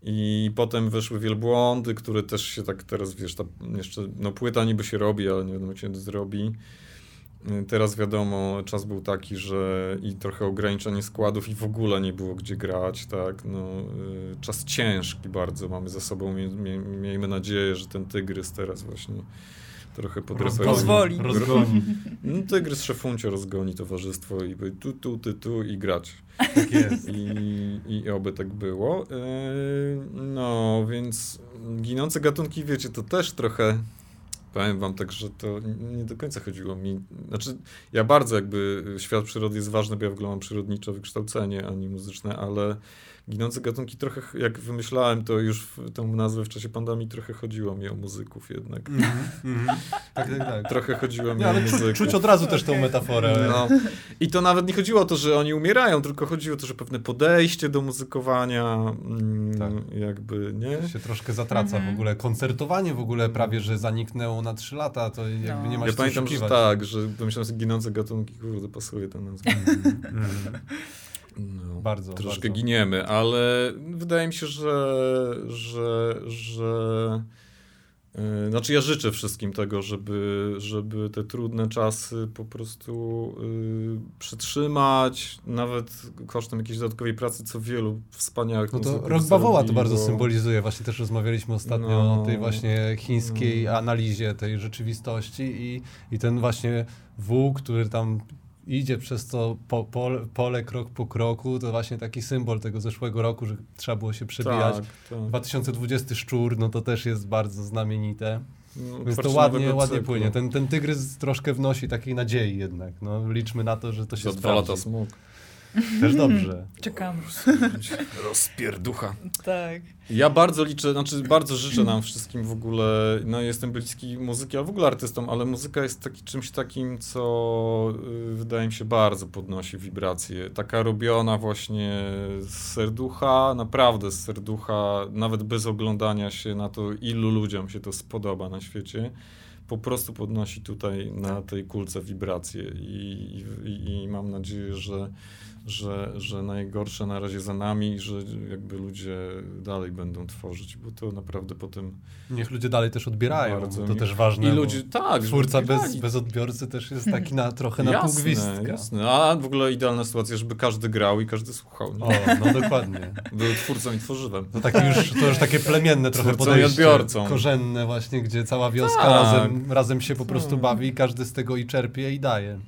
I potem weszły wielbłądy, które też się tak teraz, wiesz, ta jeszcze, no płyta niby się robi, ale nie wiadomo kiedy zrobi. Y, Teraz wiadomo, czas był taki, że i trochę ograniczenie składów i w ogóle nie było gdzie grać, tak, no, y, czas ciężki bardzo mamy za sobą, mie, mie, miejmy nadzieję, że ten tygrys teraz właśnie trochę podreperuje. Pozwoli. Rozgoni. No, tygrys szefuncio rozgoni towarzystwo i powie tu, tu, ty, tu i grać. Tak jest. I, I oby tak było. Yy, no, więc ginące gatunki, wiecie, to też trochę. Powiem wam tak, że to nie do końca chodziło mi. Znaczy, ja bardzo jakby świat przyrody jest ważny, bo ja w ogóle mam przyrodnicze wykształcenie, a nie muzyczne, ale ginące gatunki trochę, jak wymyślałem to już w, tę nazwę w czasie pandemii, trochę chodziło mi o muzyków jednak. Mhm, mhm. Tak, tak, tak. Trochę chodziło mi Nie, o ale muzyków. czuć, czuć od razu też tą metaforę. No. I to nawet nie chodziło o to, że oni umierają, tylko chodziło o to, że pewne podejście do muzykowania, mm, Tak. jakby, nie? się troszkę zatraca Mhm. w ogóle. Koncertowanie w ogóle prawie, że zaniknęło na 3 lata, to jakby No. nie ma Ja się pamiętam, co że tak, że pomyślałem sobie ginące gatunki, kurde, pasuje ta nazwa. [LAUGHS] No, Bardzo, Troszkę bardzo. giniemy, ale wydaje mi się, że, że, że yy, znaczy ja życzę wszystkim tego, żeby, żeby te trudne czasy po prostu yy, przytrzymać, nawet kosztem jakiejś dodatkowej pracy, co wielu wspaniałych No to rok bawoła to bardzo bo- symbolizuje. Właśnie też rozmawialiśmy ostatnio No. o tej właśnie chińskiej Mm. analizie tej rzeczywistości i, i ten właśnie wół, który tam idzie przez to po, pole, pole krok po kroku, to właśnie taki symbol tego zeszłego roku, że trzeba było się przebijać. Tak, tak. 2020 szczur, no to też jest bardzo znamienite. No, Więc to ładnie, ładnie cyklu. płynie. Ten, ten tygrys troszkę wnosi takiej nadziei jednak. No, liczmy na to, że to się Za dwa lata sprawdzi. Też dobrze. Czekamy. [LAUGHS] Rozpierducha. Tak. Ja bardzo liczę, znaczy bardzo życzę nam wszystkim w ogóle, no jestem bliski muzyki, a w ogóle artystom, ale muzyka jest taki, czymś takim, co y, wydaje mi się bardzo podnosi wibracje. Taka robiona właśnie z serducha, naprawdę z serducha, nawet bez oglądania się na to, ilu ludziom się to spodoba na świecie. Po prostu podnosi tutaj na tej kulce wibracje i, i, i mam nadzieję, że że, że najgorsze na razie za nami, że jakby ludzie dalej będą tworzyć, bo to naprawdę potem... Niech ludzie dalej też odbierają, to mi- też ważne. I ludzie, tak, Twórca bez, bez odbiorcy też jest taki na, [LAUGHS] trochę na pół jasne, gwizdka. jasne. A w ogóle idealna sytuacja, żeby każdy grał i każdy słuchał. Nie? O, no dokładnie. [LAUGHS] Był twórcą i tworzywem. To, takie już, to już takie plemienne trochę Twórcą podejście. odbiorcą. Korzenne właśnie, gdzie cała wioska Tak. razem, razem się po prostu bawi i każdy z tego i czerpie i daje.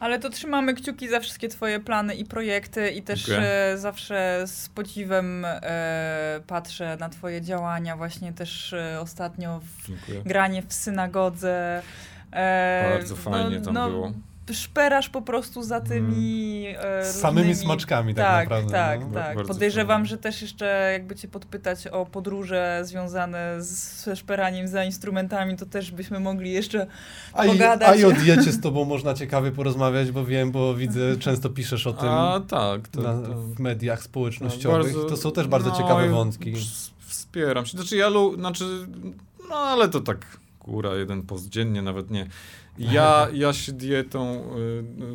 Ale to trzymamy kciuki za wszystkie twoje plany i projekty i też Dziękuję. e, zawsze z podziwem e, patrzę na twoje działania, właśnie też e, ostatnio w Dziękuję. granie w synagodze. E, Bardzo fajnie tam było. Szperasz po prostu za tymi e, Z samymi różnymi- smaczkami tak tak, naprawdę, Tak, no. tak. Bardzo Podejrzewam, fajnie. że też jeszcze jakby cię podpytać o podróże związane z- ze szperaniem za instrumentami, to też byśmy mogli jeszcze A i, Pogadać. a i o diecie z tobą można ciekawie porozmawiać, bo wiem, bo widzę, często piszesz o tym A tak, to, na, to, w mediach społecznościowych. bardzo- to są też bardzo no, ciekawe wątki. ws- Wspieram się. Znaczy ja, lu, znaczy, no ale to tak, góra, jeden post dziennie, nawet nie. Ja, [LAUGHS] ja się dietą y,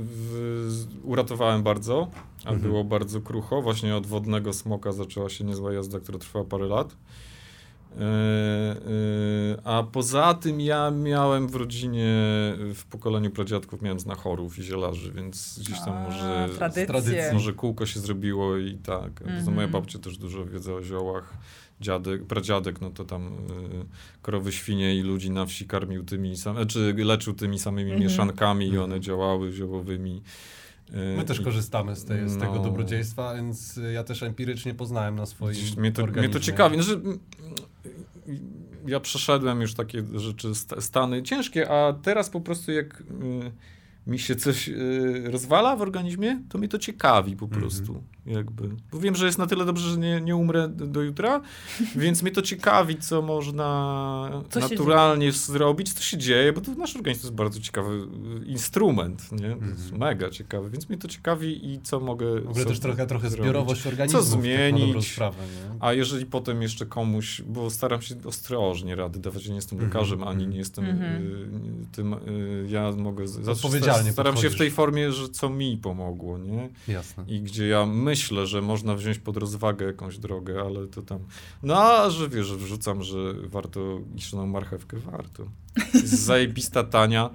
w, uratowałem bardzo, a Mhm. było bardzo krucho. Właśnie od wodnego smoka zaczęła się niezła jazda, która trwała parę lat. Y, y, a poza tym ja miałem w rodzinie, w pokoleniu pradziadków miałem znachorów i zielarzy, więc gdzieś tam A, może tradycje. tradycji. może kółko się zrobiło i tak. Mhm. Moja babcia też dużo wiedzy o ziołach. Dziadek, pradziadek, no to tam y, krowy, świnie i ludzi na wsi karmił tymi samymi, czy leczył tymi samymi Mhm. mieszankami i one Mhm. działały ziołowymi. Y, My też i- korzystamy z, tej, z tego no. dobrodziejstwa, więc ja też empirycznie poznałem na swoim Gdzieś Mnie to, mnie to organizmie. ciekawi. Znaczy, mm, ja przeszedłem już takie rzeczy, sta- stany ciężkie, a teraz po prostu jak y, mi się coś y, rozwala w organizmie, to mnie to ciekawi po Mhm. prostu. Jakby. Bo wiem, że jest na tyle dobrze, że nie, nie umrę do jutra, [LAUGHS] więc mnie to ciekawi, co można Co naturalnie zrobić, co się dzieje, bo to nasz organizm to jest bardzo ciekawy y, instrument, nie? To jest Mhm. mega ciekawy, więc mnie to ciekawi i co mogę W ogóle też trochę, trochę zrobić. zbiorowość organizmu. Tak na dobrą zmienić? sprawę, nie? A jeżeli potem jeszcze komuś, bo staram się ostrożnie rady dawać, ja nie jestem Mhm, lekarzem, ani mhm. nie jestem Mhm. y, tym, y, ja mogę, Odpowiedzialnie staram się w podchodzisz. tej formie, że co mi pomogło, nie? Jasne. I gdzie ja myślę, że można wziąć pod rozwagę jakąś drogę, ale to tam, no a że wiesz, że wrzucam, że warto kiszoną marchewkę, warto. Jest [LAUGHS] zajebista, tania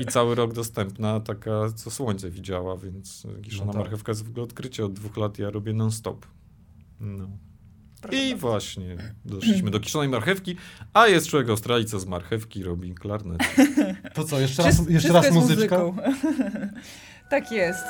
i cały rok dostępna, taka co słońce widziała, więc kiszona No tak. marchewka jest w ogóle odkrycie od dwóch lat, ja robię non-stop. No. I właśnie doszliśmy do kiszonej marchewki, a jest człowiek Australii, co z marchewki robi klarnet. [LAUGHS] To co, jeszcze raz, jeszcze raz muzyczka? [LAUGHS] tak jest.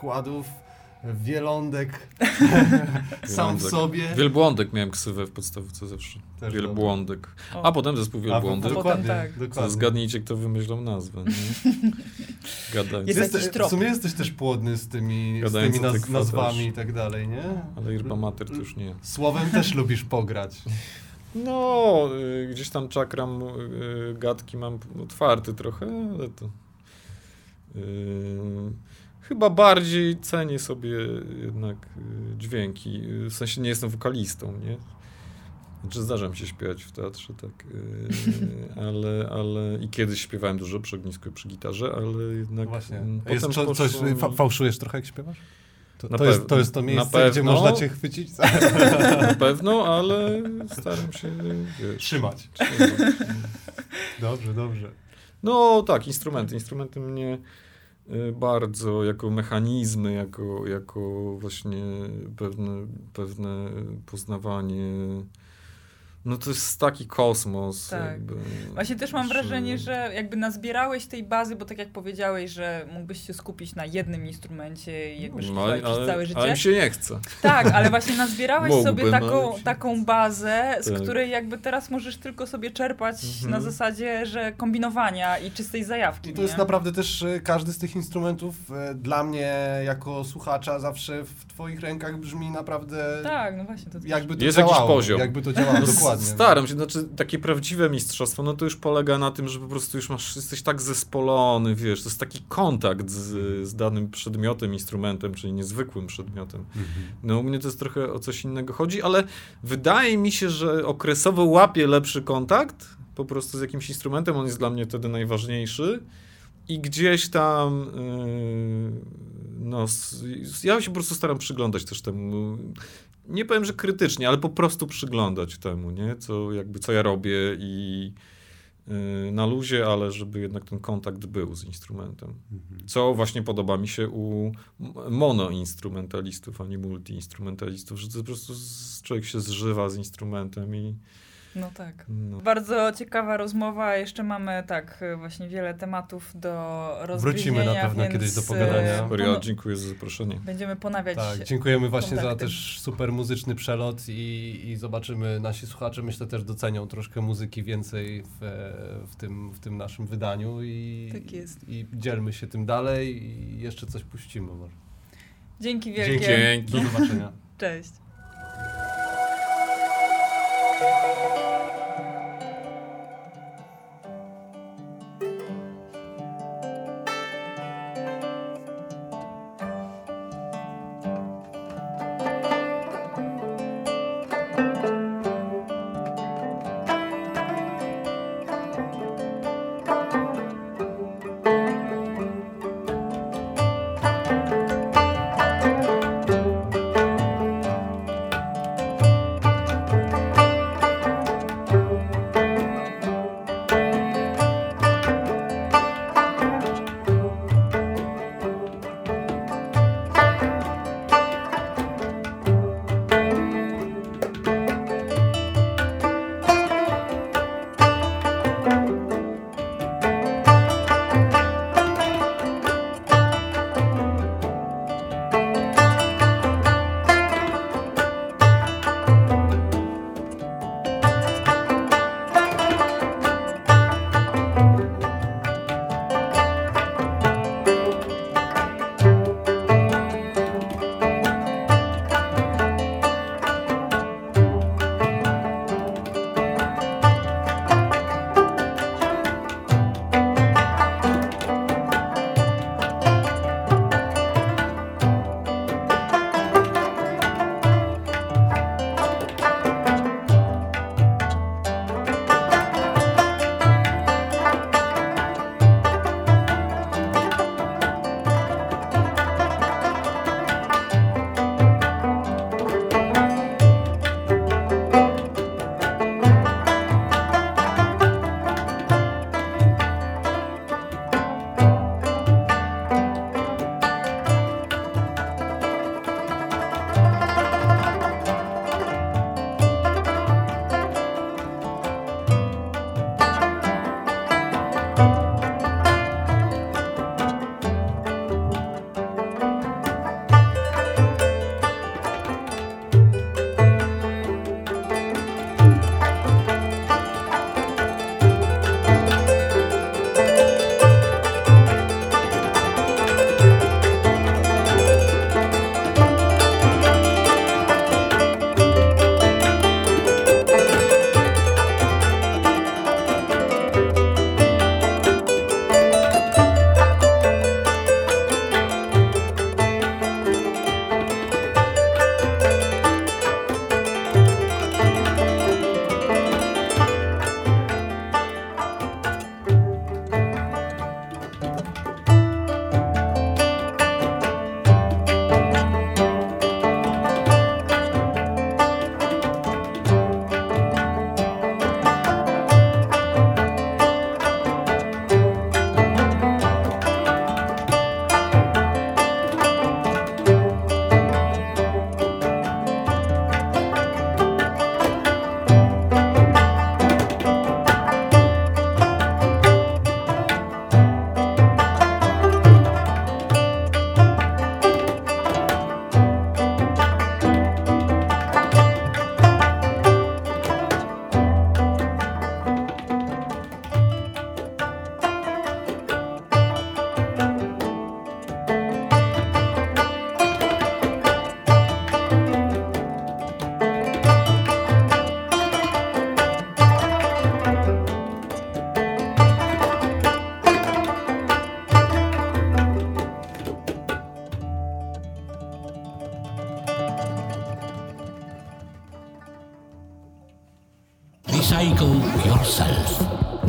Składów, wielądek [LAUGHS] sam w sobie. Wielbłądek miałem ksywę w podstawce zawsze. Też Wielbłądek. O. A potem zespół Wielbłądek. A dokładnie, potem tak. Dokładnie. zgadnijcie, kto wymyślał nazwę. Nie? [LAUGHS] Gadając. Jest Jeste- w sumie jesteś też płodny z tymi, z tymi naz- nazwami i tak dalej, nie? Ale Irba Mater to już nie. Słowem też lubisz pograć. No, y, gdzieś tam czakram y, gadki mam otwarty trochę, ale to... y, chyba bardziej cenię sobie jednak y, dźwięki. Y, W sensie nie jestem wokalistą, nie? Znaczy zdarza mi się śpiewać w teatrze, tak. y, [LAUGHS] ale, ale... I kiedyś śpiewałem dużo przy ognisku i przy gitarze, ale jednak... Właśnie. mm, Jest potem co, coś, poszło fałszujesz trochę jak śpiewasz? To, to, jest, to jest to miejsce, gdzie pewno. można cię chwycić? [LAUGHS] Na pewno, ale staram się, wiesz... Trzymać. trzymać. [LAUGHS] Dobrze, dobrze. No tak, instrumenty. Instrumenty mnie bardzo jako mechanizmy, jako, jako właśnie pewne, pewne poznawanie. No to jest taki kosmos. Tak. Jakby, Właśnie też mam że- wrażenie, że jakby nazbierałeś tej bazy, bo tak jak powiedziałeś, że mógłbyś się skupić na jednym instrumencie i jakby No, szlifować przez ale, całe życie. ale mi się nie chce. Tak, ale właśnie nazbierałeś Mógłbym, sobie taką, ale się- taką bazę, z Tak. której jakby teraz możesz tylko sobie czerpać Mhm. na zasadzie, że kombinowania i czystej zajawki. I to jest nie? naprawdę też e, każdy z tych instrumentów e, dla mnie jako słuchacza zawsze w twoich rękach brzmi naprawdę Tak, no właśnie. To jakby to Jest jakiś działało. poziom. Jakby to działało [LAUGHS] No, s- dokładnie. Staram się, znaczy takie prawdziwe mistrzostwo, no to już polega na tym, że po prostu już masz, jesteś tak zespolony, wiesz, to jest taki kontakt z, z danym przedmiotem, instrumentem, czyli niezwykłym przedmiotem. Mhm. No u mnie to jest trochę o coś innego chodzi, ale wydaje mi się, że okresowo łapię lepszy kontakt po prostu z jakimś instrumentem, on jest dla mnie wtedy najważniejszy i gdzieś tam yy, no ja się po prostu staram przyglądać też temu nie powiem, że krytycznie, ale po prostu przyglądać temu, nie? Co, jakby, co ja robię i yy, na luzie, ale żeby jednak ten kontakt był z instrumentem. Mhm. Co właśnie podoba mi się u monoinstrumentalistów, a nie multiinstrumentalistów, że to po prostu z, człowiek się zżywa z instrumentem i No tak. no. Bardzo ciekawa rozmowa. Jeszcze mamy tak właśnie wiele tematów do rozgryzienia. Wrócimy na pewno więc, kiedyś do pogadania. e, pono- dziękuję za zaproszenie. Będziemy ponawiać Tak, dziękujemy właśnie za kontakty. też super muzyczny przelot i, i zobaczymy, nasi słuchacze myślę też docenią troszkę muzyki więcej w, w, tym, w tym naszym wydaniu i, Tak jest. i dzielmy się tym dalej i jeszcze coś puścimy może. Dzięki wielkie. Dzięki. Do zobaczenia. [LAUGHS] Cześć.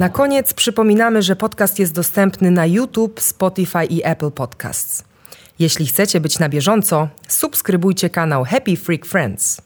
Na koniec przypominamy, że podcast jest dostępny na YouTube, Spotify i Apple Podcasts. Jeśli chcecie być na bieżąco, subskrybujcie kanał Happy Freak Friends.